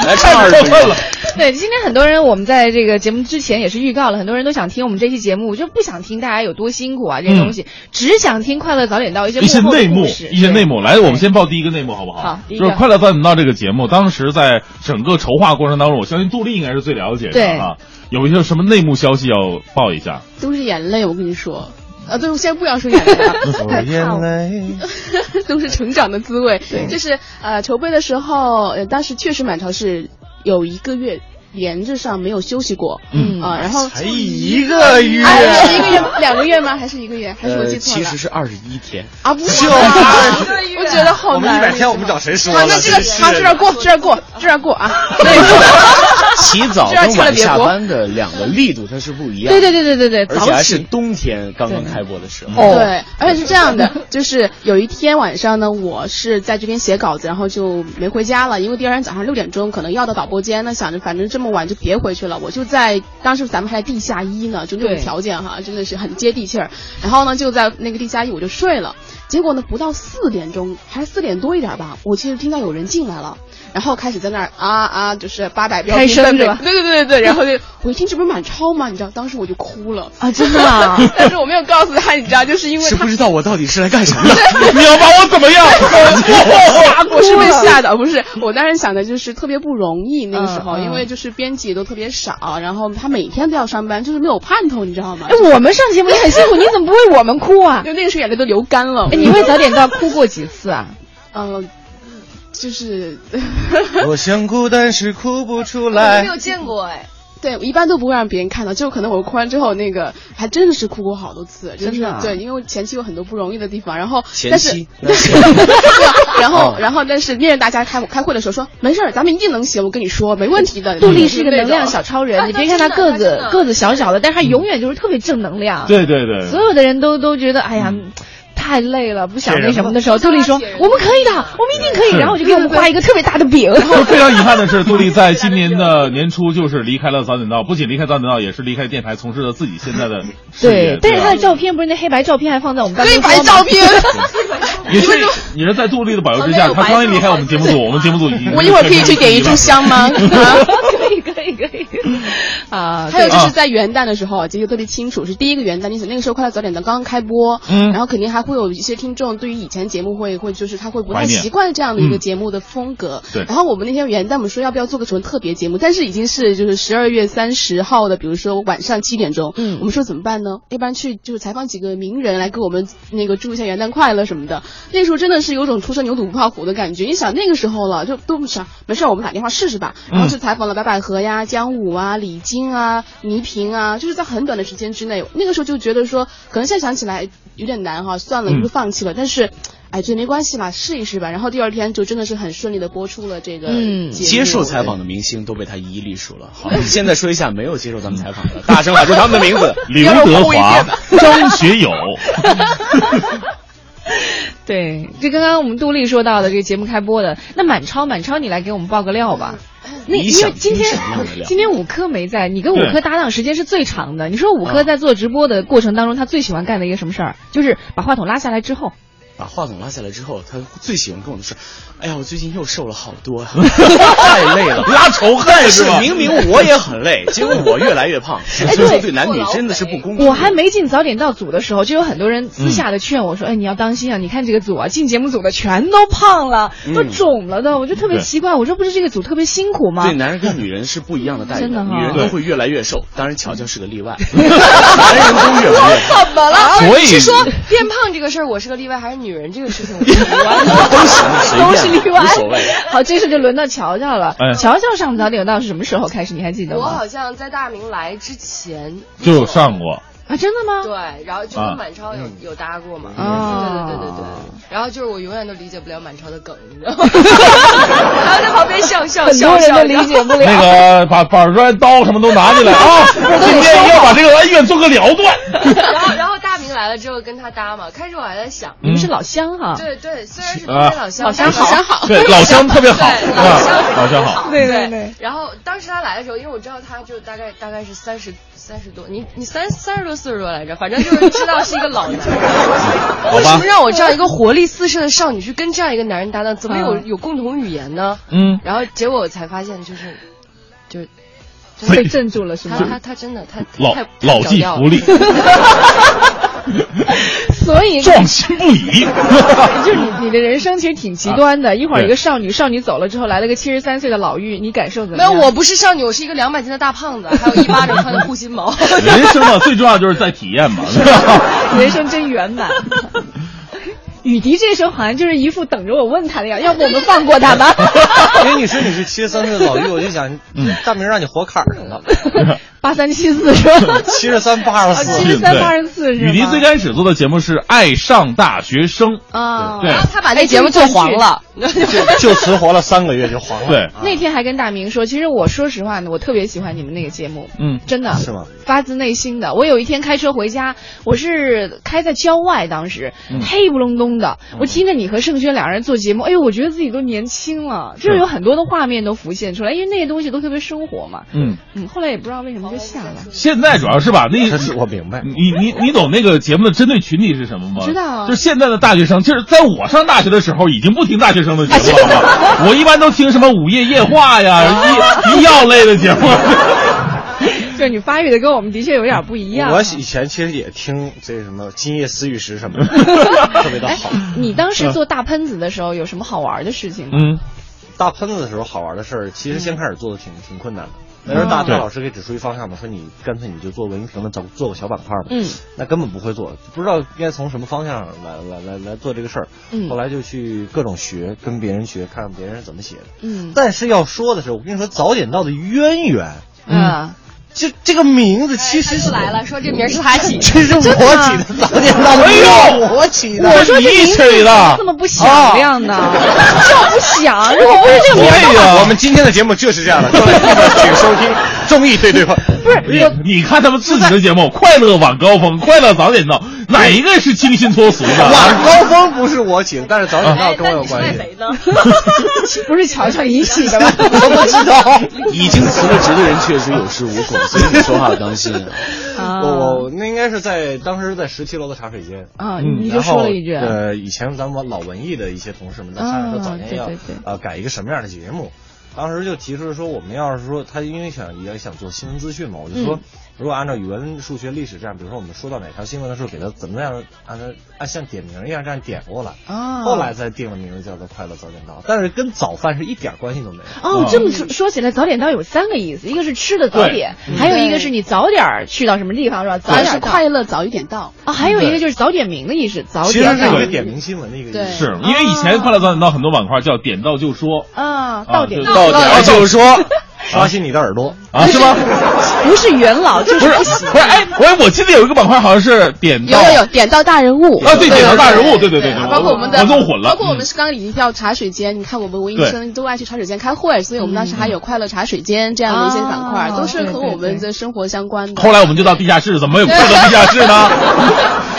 Speaker 43: 来唱二
Speaker 1: 过分了。
Speaker 2: 对，今天很多人，我们在这个节目之前也是预告了，很多人都想听我们这期节目，就不想听大家有多辛苦啊这些东西，只想听快乐早点到一些
Speaker 1: 一些内幕，一些内幕。来，我们先报第一个内幕好不好？
Speaker 2: 好第一个
Speaker 1: 就是《快乐早点到》这个节目，当时在整个筹划过程当中，我相信杜丽应该是最了解的
Speaker 42: 对
Speaker 1: 啊。有一些什么内幕消息要报一下？
Speaker 42: 都是眼泪，我跟你说。啊，对，我现在不要说眼泪了，害 怕我
Speaker 43: 泪，
Speaker 42: 都是成长的滋味。就是呃，筹备的时候，呃，当时确实满朝是有一个月连着上没有休息过，
Speaker 43: 嗯
Speaker 42: 啊，然后
Speaker 43: 才一个月
Speaker 42: 一个月，两个月吗？还是一个月？还是我
Speaker 43: 呃，
Speaker 42: 记错了？
Speaker 43: 其实是二十一天
Speaker 42: 啊，不是
Speaker 43: 就
Speaker 42: 啊，
Speaker 43: 二
Speaker 42: 我觉得好难。
Speaker 43: 我们一百天我们找谁说啊？
Speaker 42: 那这个好，这样过，这样过，这样过啊。
Speaker 43: 起早跟晚下班的两个力度它是不一样。
Speaker 2: 对对对对对对，
Speaker 43: 而且还是冬天刚刚开播的时
Speaker 42: 候。对，而且是这样的，就是有一天晚上呢，我是在这边写稿子，然后就没回家了，因为第二天早上六点钟可能要到导播间，那想着反正这么晚就别回去了，我就在当时咱们还在地下一呢，就那种条件哈，真的是很接地气儿。然后呢，就在那个地下一我就睡了，结果呢，不到四点钟，还是四点多一点吧，我其实听到有人进来了。然后开始在那儿啊啊，就是八百标
Speaker 2: 开声是吧？
Speaker 42: 对对对对对。然后就我一听这不是满超吗？你知道，当时我就哭了
Speaker 2: 啊！真的。
Speaker 42: 但是我没有告诉他，你知道，就是因为
Speaker 43: 是不知道我到底是来干什么的。
Speaker 1: 你要把我怎么样？
Speaker 42: 我是被吓的，不是。我当时想的就是特别不容易那个时候，因为就是编辑都特别少，然后他每天都要上班，就是没有盼头，你知道吗？
Speaker 2: 哎，我们上节目也很辛苦，你怎么不为我们哭啊？
Speaker 42: 就那个时候眼泪都流干了。
Speaker 2: 哎，你为早点到哭过几次啊？
Speaker 42: 嗯。就是，
Speaker 43: 我想哭，但是哭不出来。
Speaker 40: 没有见过哎，
Speaker 42: 对，我一般都不会让别人看到，就可能我哭完之后，那个还真的是哭过好多次，
Speaker 2: 真
Speaker 42: 的。对，因为前期有很多不容易的地方，然后
Speaker 43: 前期，
Speaker 42: 然后然后但是面对大家开开会的时候说没事儿，咱们一定能行，我跟你说没问题的。
Speaker 2: 杜丽是个能量小超人，你别看他个子个子小小的，但是他永远就是特别正能量。
Speaker 1: 对对对，
Speaker 2: 所有的人都都觉得哎呀。太累了，不想那什么的时候，杜丽说：“我们可以的，我们一定可以。”然后我就给我们画一个特别大的饼。
Speaker 1: 非常遗憾的是，杜丽在今年的年初就是离开了早点道，不仅离开早点道，也是离开电台，从事了自己现在的事
Speaker 2: 业。对，但是他的照片不是那黑白照片，还放在我们
Speaker 42: 黑白照片。
Speaker 1: 也是，你是在杜丽的保佑之下，他刚一离开我们节目组，我们节目组已经。
Speaker 42: 我一会儿可以去点一炷香吗？
Speaker 2: 可以，可以，啊，
Speaker 42: 还有就是在元旦的时候，记得特别清楚，是第一个元旦，你想那个时候快乐早点的刚刚开播，嗯，然后肯定还会有一些听众。对于以前节目会会就是他会不太习惯这样的一个节目的风格，
Speaker 1: 对。
Speaker 42: 然后我们那天元旦我们说要不要做个什么特别节目，但是已经是就是十二月三十号的，比如说晚上七点钟，嗯，我们说怎么办呢？要不然去就是采访几个名人来给我们那个祝一下元旦快乐什么的。那时候真的是有种初生牛犊不怕虎的感觉。你想那个时候了，就都不想没事，我们打电话试试吧。然后去采访了白百合呀、姜武啊、李菁啊、倪萍啊，就是在很短的时间之内，那个时候就觉得说，可能现在想起来有点难哈，算了，就放弃了。但是。哎，这没关系吧，试一试吧。然后第二天就真的是很顺利的播出了这个。嗯，
Speaker 43: 接受采访的明星都被他一一隶属了。好，现在说一下没有接受咱们采访的，大声喊出他们的名字：
Speaker 1: 刘德华、张学友。
Speaker 2: 对，就刚刚我们杜丽说到的这个节目开播的，那满超，满超，你来给我们报个料吧。那因为今天 今天五科没在，你跟五科搭档时间是最长的。你说五科在做直播的过程当中，他最喜欢干的一个什么事儿？就是把话筒拉下来之后。
Speaker 43: 把话筒拉下来之后，他最喜欢跟我说：“哎呀，我最近又瘦了好多，太累了，
Speaker 1: 拉仇恨是吧？
Speaker 43: 明明我也很累，结果我越来越胖。哎，对，对男女真的是不公平。
Speaker 2: 我还没进早点到组的时候，就有很多人私下的劝我说：‘哎，你要当心啊！你看这个组啊，进节目组的全都胖了，都肿了的。’我就特别奇怪，我说不是这个组特别辛苦吗？
Speaker 43: 对，男人跟女人是不一样的待遇，
Speaker 2: 真的，
Speaker 43: 女人都会越来越瘦，当然乔乔是个例外。男人都越来越
Speaker 40: 胖。怎么了？
Speaker 1: 所以
Speaker 40: 是说变胖这个事儿，我是个例外，还是女人这个事情？
Speaker 43: 都是，
Speaker 2: 都是例外，
Speaker 43: 无所谓。
Speaker 2: 好，这事就轮到乔乔了。乔乔上早点到是什么时候开始？你还记得吗？
Speaker 40: 我好像在大明来之前
Speaker 1: 就上过。
Speaker 2: 啊，真的吗？
Speaker 40: 对，然后就跟满超有有搭过嘛。啊，对对对对对。然后就是我永远都理解不了满超的梗，你知道吗？然后在旁边笑笑笑笑，
Speaker 2: 很多人都理解不了。
Speaker 1: 那个把板砖、刀什么都拿进来啊！今天要把这个恩怨做个了断。
Speaker 40: 然后，然后来了之后跟他搭嘛。开始我还在想，
Speaker 2: 你们是老乡哈？
Speaker 40: 对对，虽然是特别老乡，
Speaker 2: 老乡
Speaker 40: 好，
Speaker 1: 对 老乡特别好，
Speaker 40: 老乡
Speaker 1: 老乡好。
Speaker 40: 对对对。然后当时他来的时候，因为我知道他就大概大概是三十。三十多，你你三三十多四十多来着，反正就是知道是一个老男人。为什么让我这样一个活力四射的少女去跟这样一个男人搭档？怎么有有共同语言呢？嗯，然后结果我才发现，就是就是
Speaker 2: 被镇住了，是吗？
Speaker 40: 他他他真的他
Speaker 1: 老老骥伏枥。
Speaker 2: 所以
Speaker 1: 壮心不已，
Speaker 2: 就是你你的人生其实挺极端的。一会儿一个少女，少女走了之后，来了个七十三岁的老妪，你感受怎么
Speaker 40: 样？没有，我不是少女，我是一个两百斤的大胖子，还有一巴掌宽的护心毛。
Speaker 1: 人生嘛，最重要就是在体验嘛，
Speaker 2: 人生真圆满。雨迪这时候好像就是一副等着我问他的样，要不我们放过他吧？
Speaker 43: 因为你说你是七十三岁的老妪，我就想，大明让你活坎上了。
Speaker 2: 八三七四是吧？
Speaker 44: 七十三八十四，
Speaker 2: 七十三八十四是吧？
Speaker 1: 雨迪最开始做的节目是《爱上大学生》
Speaker 2: 啊，
Speaker 1: 对，
Speaker 40: 他把那节目做黄了，
Speaker 44: 就 就存活了三个月就黄了。
Speaker 1: 对，
Speaker 2: 那天还跟大明说，其实我说实话呢，我特别喜欢你们那个节目，
Speaker 1: 嗯，
Speaker 2: 真的。
Speaker 44: 是吗？
Speaker 2: 发自内心的。我有一天开车回家，我是开在郊外，当时。黑不隆咚的，我听着你和盛轩两人做节目，哎呦，我觉得自己都年轻了，就是。有很多的画面都浮现出来，因为那些东西都特别生活嘛。
Speaker 1: 嗯。
Speaker 2: 嗯，后来也不知道为什么就下了。
Speaker 1: 现在主要是吧，那
Speaker 44: 是我明白。
Speaker 1: 你你你懂那个节目的针对群体是什么吗？
Speaker 2: 知道。
Speaker 1: 就是现在的大学生，就是在我上大学的时候已经不听大学生的节目了，我一般都听什么午夜夜话呀、医医药类的节目。
Speaker 2: 就你发育的跟我们的确有点不一样。
Speaker 44: 我以前其实也听这什么《今夜思雨时》什么的，特别的好。
Speaker 2: 你当时做大喷子的时候有什么好玩的事情吗？
Speaker 1: 嗯，
Speaker 44: 大喷子的时候好玩的事儿，其实先开始做的挺挺困难的。那时候大大老师给指出一方向嘛，说你干脆你就做文艺评论，做做个小板块嘛。
Speaker 2: 嗯，
Speaker 44: 那根本不会做，不知道应该从什么方向来来来来做这个事儿。
Speaker 2: 嗯，
Speaker 44: 后来就去各种学，跟别人学，看看别人是怎么写的。
Speaker 2: 嗯，
Speaker 44: 但是要说的是，我跟你说早点到的渊源。
Speaker 2: 嗯。
Speaker 44: 这这个名字其实是
Speaker 40: 来了，说这名是他起的，
Speaker 44: 这是我起的，早点到的，
Speaker 1: 哎
Speaker 44: 呦，我起的，
Speaker 2: 我说你起的这么不响亮呢，叫不响，如果不是这个名字，
Speaker 44: 我们今天的节目就是这样的，各位请收听综艺对对碰。
Speaker 2: 不是
Speaker 1: 你你看他们自己的节目《快乐晚高峰》《快乐早点到》，哪一个是清新脱俗的？
Speaker 44: 晚高峰不是我请，但是早点到跟我有关系。
Speaker 2: 不是乔乔引起的吗？
Speaker 44: 我不知道。
Speaker 43: 已经辞了职的人确实有恃无恐，所以你说话要当心。
Speaker 44: 我我那应该是在当时在十七楼的茶水间
Speaker 2: 啊，你就说了一句。
Speaker 44: 呃，以前咱们老文艺的一些同事们在商量说早年要呃改一个什么样的节目。当时就提出说，我们要是说他因为想也想做新闻资讯嘛，我就说，如果按照语文、数学、历史这样，比如说我们说到哪条新闻的时候，给它怎么样按它按像点名一样这样点过来。
Speaker 2: 啊。
Speaker 44: 后来才定了名字叫做“快乐早点到”，但是跟早饭是一点关系都没有。
Speaker 2: 哦，这么说说起来，早点到有三个意思，一个是吃的早点，还有一个是你早点去到什么地方是吧？早点
Speaker 42: 快乐早一点到
Speaker 2: 啊，还有一个就是早点名的意思，早点。
Speaker 44: 其实是一个点名新闻的一个意思。
Speaker 1: 是因为以前快乐早点到很多板块叫点到就说
Speaker 2: 啊，到点
Speaker 44: 到点就说。刷新你的耳朵
Speaker 1: 啊？是吗？
Speaker 2: 不是元老，就是
Speaker 1: 不是不是哎，我我记得有一个板块好像是点到
Speaker 42: 有有有点到大人物
Speaker 1: 啊，对点到大人物，对对对对，
Speaker 42: 包括我们的
Speaker 1: 我弄混了，
Speaker 42: 包括我们是刚刚已经叫茶水间，你看我们文艺生都爱去茶水间开会，所以我们当时还有快乐茶水间这样的一些板块，都是和我们的生活相关的。
Speaker 1: 后来我们就到地下室，怎么有快乐地下室呢？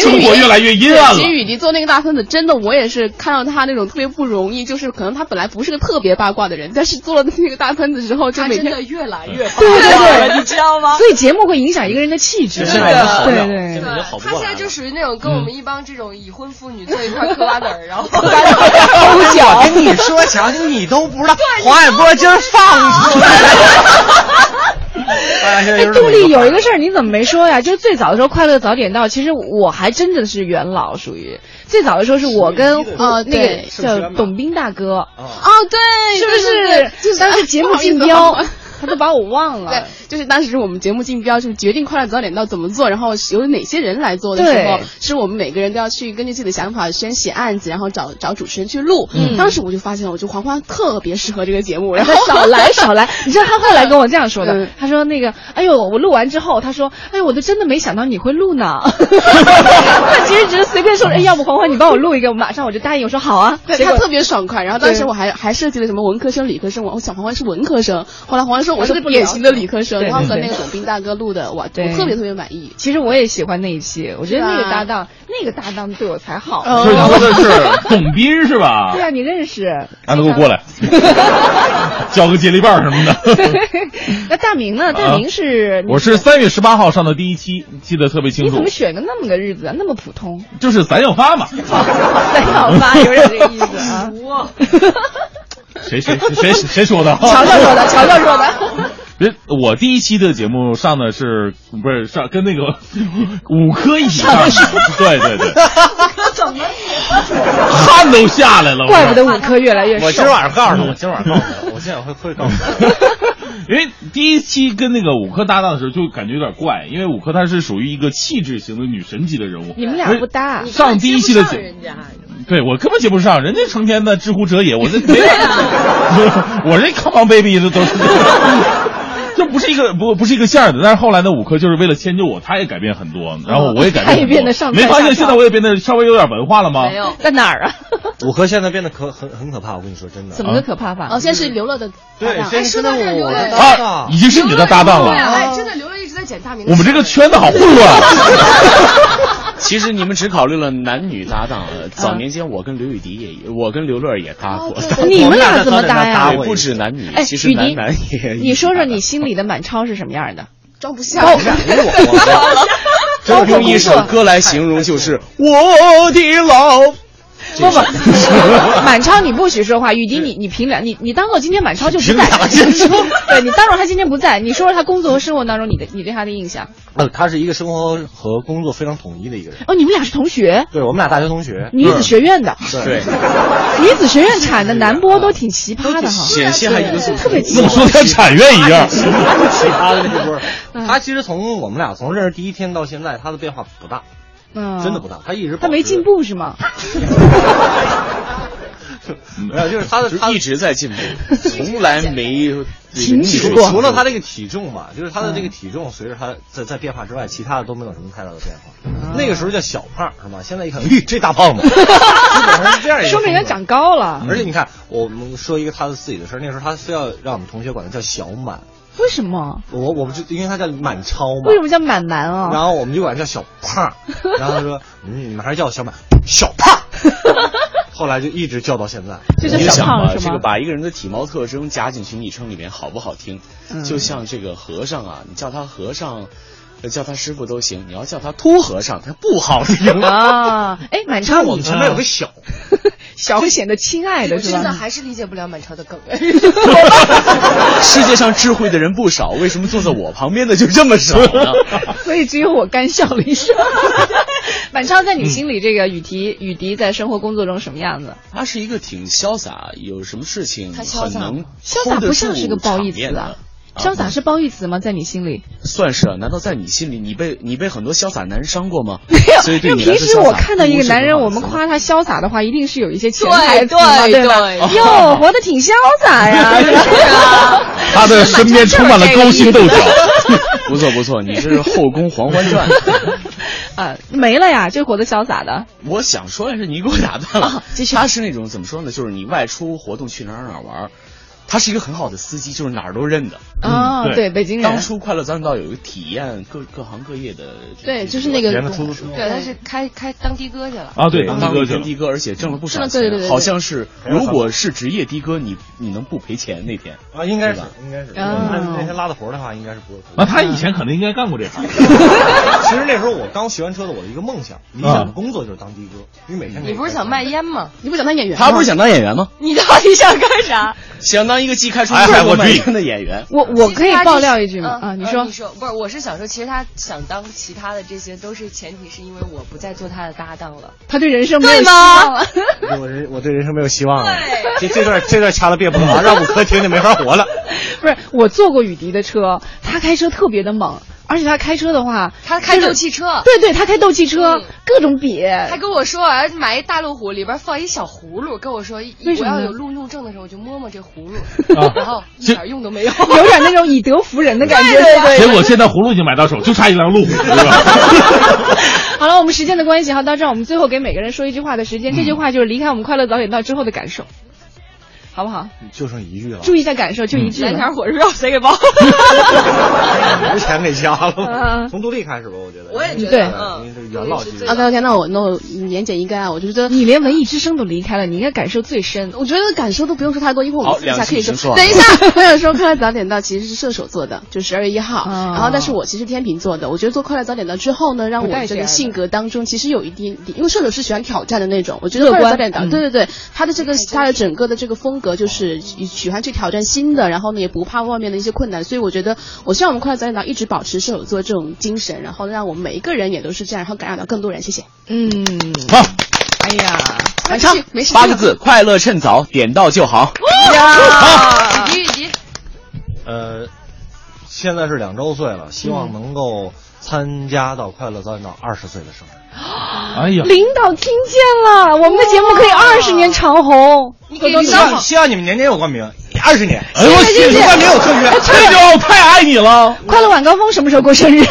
Speaker 1: 生活越来越阴暗了。
Speaker 42: 其实雨迪做那个大喷子，真的我也是看到他那种特别不容易，就是可能他本来不是个特别八卦的人，但是做了那个大喷子之后，就每天
Speaker 40: 越来越 八
Speaker 2: 卦，对对对，
Speaker 40: 你知道吗？
Speaker 2: 所以节目会影响一个人的气质，
Speaker 44: 现在好
Speaker 2: 对对。
Speaker 40: 他现在就属于那种跟我们一帮这种已婚妇女坐一块 嗑瓜子儿，然后
Speaker 2: 抠脚。
Speaker 44: 我跟你说，强强你都不知道，黄海波今儿放出来了。
Speaker 2: 哎，杜丽有一个事儿，你怎么没说呀？就是最早的时候，快乐早点到，其实我还真的是元老，属于最早的时候是我跟
Speaker 42: 呃
Speaker 2: 那个叫董斌大哥
Speaker 42: 哦，对，
Speaker 2: 是不是？当时节目竞标。他都把我忘了，
Speaker 42: 对，就是当时我们节目竞标，就是决定快乐早点到怎么做，然后由哪些人来做的时候，是我们每个人都要去根据自己的想法先写案子，然后找找主持人去录。嗯，当时我就发现，我就黄欢特别适合这个节目，然后
Speaker 2: 少来少来。你知道他后来跟我这样说的，他说那个，哎呦，我录完之后，他说，哎呦，我都真的没想到你会录呢。他其实只是随便说，哎，要不黄欢你帮我录一个，我马上我就答应，我说好啊。
Speaker 42: 对他特别爽快，然后当时我还还设计了什么文科生、理科生，我想黄欢是文科生，后来黄欢说我是典型的。理科生，然后和那个董斌大哥录的，哇，我特别特别满意。
Speaker 2: 其实我也喜欢那一期，我觉得那个搭档，那个搭档对我才好。
Speaker 1: 所以说的是 董斌是吧？
Speaker 2: 对啊，你认识？
Speaker 1: 让他给我过来，交个接力棒什么的。
Speaker 2: 那大明呢？大明是？
Speaker 1: 我是三月十八号上的第一期，记得特别清楚。
Speaker 2: 你怎么选个那么个日子啊？那么普通？
Speaker 1: 就是咱要发嘛。
Speaker 2: 咱要发，有点这个意思啊。
Speaker 40: 哇！
Speaker 1: 谁谁谁谁说的？
Speaker 2: 乔乔说的，乔乔说的。
Speaker 1: 别我第一期的节目上的是不是上跟那个五科一起上？对对对。
Speaker 40: 怎么？
Speaker 1: 汗都下来了。
Speaker 2: 怪不得五科越来越瘦。
Speaker 44: 我今晚上告诉他，我今晚上告诉他，我今晚会会告诉他。
Speaker 1: 因为第一期跟那个五科搭档的时候，就感觉有点怪，因为五科她是属于一个气质型的女神级的人物。
Speaker 2: 你们俩不搭。
Speaker 1: 上第一期的节目。对我根本接不上，人家成天的知乎者也，我这没，我这 Come on baby 这都是。这不是一个不不是一个线儿的。但是后来呢，五科就是为了迁就我，他也改变很多，然后我也改变
Speaker 2: 他也
Speaker 1: 很多。
Speaker 2: 变得上
Speaker 1: 没发现现在我也变得稍微有点文化了吗？
Speaker 2: 没有，在哪儿啊？
Speaker 44: 五科现在变得可很很可怕，我跟你说真的。
Speaker 2: 怎么个可怕法？
Speaker 42: 哦，现在是刘乐的
Speaker 44: 对，
Speaker 42: 搭档
Speaker 44: 现在是我的
Speaker 1: 啊
Speaker 44: 搭档，
Speaker 1: 已经是你的搭档了。
Speaker 40: 哎，真的刘乐一直在捡大名。
Speaker 1: 我们这个圈子好混乱。
Speaker 43: 其实你们只考虑了男女搭档，呃早年间我跟刘雨迪也，我跟刘乐也搭过。
Speaker 2: 你们俩怎么搭呀？
Speaker 43: 搭不止男女，
Speaker 2: 哎，
Speaker 43: 其实男男也。
Speaker 2: 你说说你心里的满超是什么样的？
Speaker 42: 装不下。
Speaker 43: 这用一首歌来形容就是我的老。
Speaker 2: 不不，满超你不许说话。雨迪，你你凭良你你当做今天满超就不在，对你当做他今天不在，你说说他工作和生活当中你的你对他的印象。
Speaker 44: 呃，他是一个生活和工作非常统一的一个人。
Speaker 2: 哦，你们俩是同学？
Speaker 44: 对，我们俩大学同学，
Speaker 2: 女子学院的。
Speaker 44: 对，
Speaker 2: 女子学院产的男播都挺奇葩的哈，
Speaker 43: 险些还一个宿
Speaker 2: 特别奇
Speaker 1: 怎么说像产院一样？
Speaker 44: 奇葩的那波。他其实从我们俩从认识第一天到现在，他的变化不大。
Speaker 2: 嗯，
Speaker 44: 真的不大，他一直
Speaker 2: 他没进步是吗？
Speaker 44: 没有，就是他的他
Speaker 43: 一直在进步，从来没
Speaker 2: 停止过。
Speaker 44: 除了他这个体重嘛，就是他的这个体重随着他在在变化之外，其他的都没有什么太大的变化。那个时候叫小胖是吗？现在一看，咦，这大胖子，基本上是这样一个。
Speaker 2: 说明他长高了。
Speaker 44: 而且你看，我们说一个他的自己的事儿，那时候他非要让我们同学管他叫小满。
Speaker 2: 为什么？
Speaker 44: 我我不知因为他叫满超嘛。
Speaker 2: 为什么叫满满啊？
Speaker 44: 然后我们就管他叫小胖，然后他说：“嗯，你们还是叫我小满，小胖。”后来就一直叫到现在。
Speaker 43: 你想吧，
Speaker 2: 小胖是吗？
Speaker 43: 这个把一个人的体貌特征加进去昵称里面，好不好听？
Speaker 2: 嗯
Speaker 43: 就像这个和尚啊，你叫他和尚。叫他师傅都行，你要叫他秃和尚，他不好听
Speaker 2: 啊！哎，满超，
Speaker 44: 我们前面有个小，
Speaker 2: 小会显得亲爱的是吧？
Speaker 40: 真的还是理解不了满超的梗。
Speaker 43: 世界上智慧的人不少，为什么坐在我旁边的就这么少呢？
Speaker 2: 所以只有我干笑了一声。满超在你心里，这个雨迪，雨迪在生活工作中什么样子？
Speaker 43: 他是一个挺潇洒，有什么事情很能
Speaker 2: 潇洒不像是个褒义词啊。潇洒是褒义词吗？在你心里
Speaker 43: 算是啊？难道在你心里，你被你被很多潇洒男人伤过吗？
Speaker 2: 没有。
Speaker 43: 所以对你
Speaker 2: 平时我看到一个男人，我们夸他潇洒的话，一定是有一些潜台词嘛，
Speaker 40: 对
Speaker 2: 吧？哟，活得挺潇洒呀！
Speaker 1: 他的身边充满了勾心斗角。
Speaker 43: 不错不错，你这是《后宫嬛嬛传》
Speaker 2: 啊，没了呀，就活得潇洒的。
Speaker 43: 我想说的是，你给我打断了。他是那种怎么说呢？就是你外出活动去哪儿哪儿玩。他是一个很好的司机，就是哪儿都认的
Speaker 2: 啊、嗯。对，北京人。
Speaker 43: 当初快乐早点到有一个体验各各行各业的，
Speaker 42: 对，就是那个
Speaker 44: 出租车，
Speaker 40: 对，他是开开当的哥去了
Speaker 1: 啊，对，
Speaker 43: 当
Speaker 1: 的
Speaker 43: 的哥，而且挣了不少
Speaker 42: 钱，对对对，
Speaker 43: 好像是如果是职业的哥，你你能不赔钱那天
Speaker 44: 啊？应该是，应该是。那那天拉的活的话，应该是不会。
Speaker 1: 那他以前可能应该干过这行。
Speaker 44: 其实那时候我刚学完车的，我的一个梦想、理想的工作就是当的哥，因为每天
Speaker 40: 你不是想卖烟吗？
Speaker 42: 你不想当演员？
Speaker 43: 他不是想当演员吗？
Speaker 40: 你到底想干啥？
Speaker 43: 想当一个既开出
Speaker 1: 租
Speaker 43: 车卖烟的演员。
Speaker 2: 我我可以爆料一句吗？啊，你说
Speaker 40: 你说不是，我是想说，其实他想当其他的这些，都是前提是因为我不再做他的搭档了。
Speaker 2: 他对人生没
Speaker 40: 有
Speaker 2: 希望了。
Speaker 44: 我人我对人生没有希望了。这这段这段掐了别播啊，让五科听听没法活了。
Speaker 2: 不是，我坐过雨迪的车，他开车特别的猛。而且他开车的话，
Speaker 40: 他开斗气车，
Speaker 2: 对对，他开斗气车，嗯、各种比。
Speaker 40: 他跟我说，我要买一大路虎，里边放一小葫芦，跟我说，我要有路怒症的时候，我就摸摸这葫芦，啊、然后一点用都没有，
Speaker 2: 有点那种以德服人的感觉。
Speaker 40: 对对对。
Speaker 1: 结果现在葫芦已经买到手，就差一辆路虎。
Speaker 2: 好了，我们时间的关系哈，到这儿我们最后给每个人说一句话的时间，这句话就是离开我们快乐早点到之后的感受。好不好？
Speaker 44: 就剩一句了。
Speaker 2: 注意一下感受，就一句。
Speaker 40: 来条火车票谁给包？
Speaker 44: 没钱给加了。从独立开始吧，我觉得。
Speaker 40: 我也觉得。
Speaker 2: 对，
Speaker 44: 嗯，这元老级。
Speaker 42: OK OK，那我那我言简意赅啊，我就觉得
Speaker 2: 你连文艺之声都离开了，你应该感受最深。
Speaker 42: 我觉得感受都不用说太多，因为我们私下可以
Speaker 43: 说。
Speaker 42: 等一下，我想说，快乐早点到其实是射手座的，就十二月一号。然后，但是我其实天秤座的，我觉得做快乐早点到之后呢，让我这个性格当中其实有一点点，因为射手是喜欢挑战的那种，我觉得快乐早点到，对对对，他的这个他的整个的这个风格就是。喜欢去挑战新的，然后呢也不怕外面的一些困难，所以我觉得，我希望我们快乐早点到一直保持射手座这种精神，然后让我们每一个人也都是这样，然后感染到更多人。谢谢。
Speaker 2: 嗯，
Speaker 1: 好。
Speaker 2: 哎呀，
Speaker 42: 晚上没事。
Speaker 43: 八个字：快乐趁早，点到就好。
Speaker 40: 呀，雨迪雨迪。
Speaker 44: 呃，现在是两周岁了，希望能够参加到快乐早点到二十岁的生日。
Speaker 1: 哎呀，
Speaker 2: 领导听见了，我们的节目可以二十年长红。
Speaker 40: 你给
Speaker 44: 希望希望你们年年有冠名。二十年。
Speaker 1: 哎呦我
Speaker 2: 谢谢，
Speaker 44: 没有特约，
Speaker 1: 这就太爱你了。
Speaker 2: 快乐晚高峰什么时候过生日？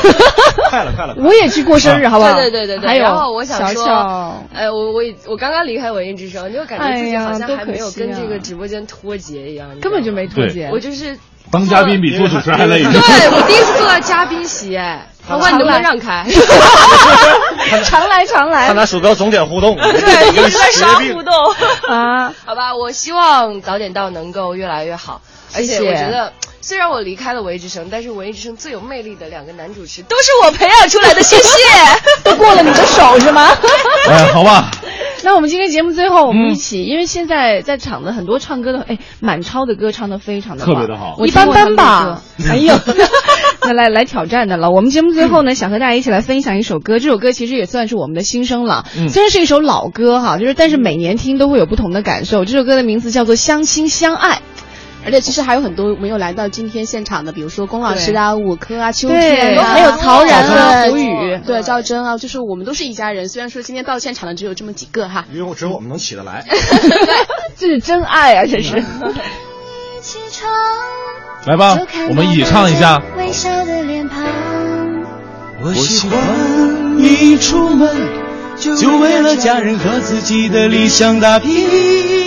Speaker 44: 快了快了，
Speaker 2: 我也去过生日，好不好？
Speaker 40: 对对对对。
Speaker 2: 还有，
Speaker 40: 然后我想说，
Speaker 2: 小
Speaker 40: 哎，我我我刚刚离开文艺之声，就感觉自己好像还没有跟这
Speaker 2: 个
Speaker 40: 直播间脱节一样，
Speaker 2: 根本就没脱节。
Speaker 40: 我就是
Speaker 1: 当嘉宾比做主持人还累。
Speaker 40: 对我第一次坐到嘉宾席，哎，黄瓜你能不能让开？
Speaker 2: 常来常来。
Speaker 44: 他拿鼠标总点互动，
Speaker 40: 对，一直在刷互动
Speaker 2: 啊。
Speaker 40: 好吧，我希望早点到能够越来越好，而且我觉得。虽然我离开了文艺之声，但是文艺之声最有魅力的两个男主持都是我培养出来的，谢谢。
Speaker 2: 都过了你的手是吗？
Speaker 1: 哎，好吧。
Speaker 2: 那我们今天节目最后，我们一起，因为现在在场的很多唱歌的，哎，满超的歌唱的非常的
Speaker 1: 特别的好，
Speaker 2: 一般般吧。哎呦，那来来挑战的了。我们节目最后呢，想和大家一起来分享一首歌，这首歌其实也算是我们的新生了。虽然是一首老歌哈，就是但是每年听都会有不同的感受。这首歌的名字叫做《相亲相爱》。
Speaker 42: 而且其实还有很多没有来到今天现场的，比如说龚老师啊、五科啊、秋天
Speaker 2: 啊，还有曹然啊、胡宇，
Speaker 42: 对赵真啊，就是我们都是一家人。虽然说今天到现场的只有这么几个哈，
Speaker 44: 因为只有我们能起得来，
Speaker 2: 这是真爱啊！这是。
Speaker 1: 来吧，我们一起唱一下。
Speaker 23: 微笑的脸庞我喜欢一出门就为了家人和自己的理想打拼。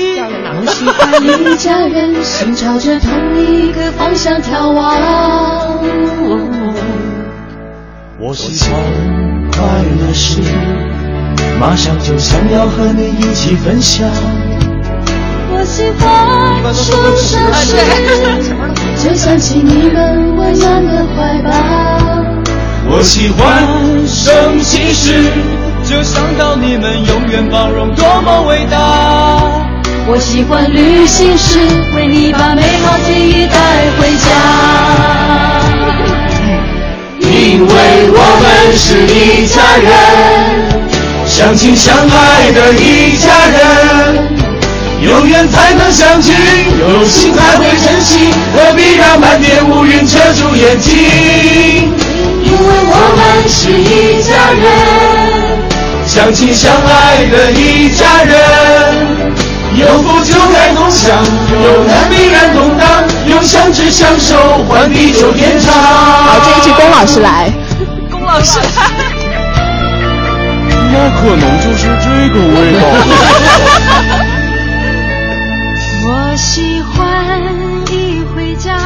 Speaker 45: 我喜欢一家人，心朝着同一个方向眺望。
Speaker 23: 我喜欢快乐时，马上就想要和你一起分享。
Speaker 45: 我喜欢。受伤时，就想起你们温暖的怀抱。
Speaker 23: 我喜欢。生气时，就想到你们永远包容，多么伟大。
Speaker 45: 我喜欢旅行时，为你把美好记忆带回家。
Speaker 23: 因为我们是一家人，相亲相爱的一家人，有缘才能相聚，有心才会珍惜，何必让满天乌云遮住眼睛？
Speaker 45: 因为我们是一家人，
Speaker 23: 相亲相爱的一家人。有福就该同享，有难必然同当，用相知相守换地久天长。
Speaker 42: 好，这一句龚老师来，
Speaker 40: 龚老师来，
Speaker 23: 那可能就是这个味道。
Speaker 45: 我喜欢一回家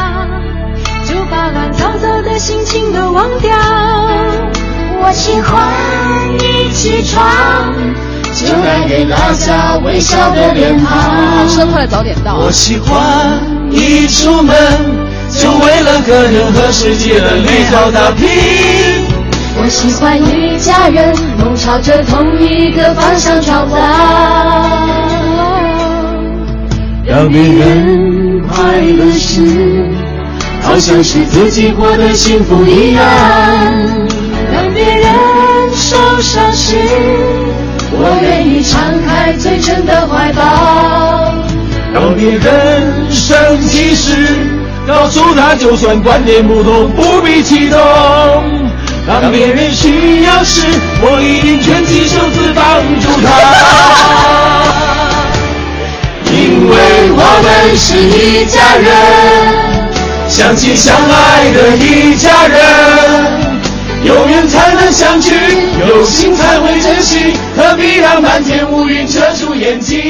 Speaker 45: 就把乱糟糟的心情都忘掉。我喜欢一起床。就带给大家微笑的脸庞。
Speaker 42: 车快乐早点到。
Speaker 23: 我喜欢一出门就为了个人和世界的绿草打拼。
Speaker 45: 我喜欢一家人梦朝着同一个方向闯荡，
Speaker 23: 让别人快乐时，好像是自己过得幸福一样；
Speaker 45: 让别人受伤时。我愿意敞开最真的怀抱。
Speaker 23: 当别人生气时，告诉他就算观念不同，不必激动。当别人需要时，我一定卷起袖子帮助他。因为我们是一家人，相亲相爱的一家人。有缘才能相聚，有心才会珍惜，何必让满天乌云遮住眼睛？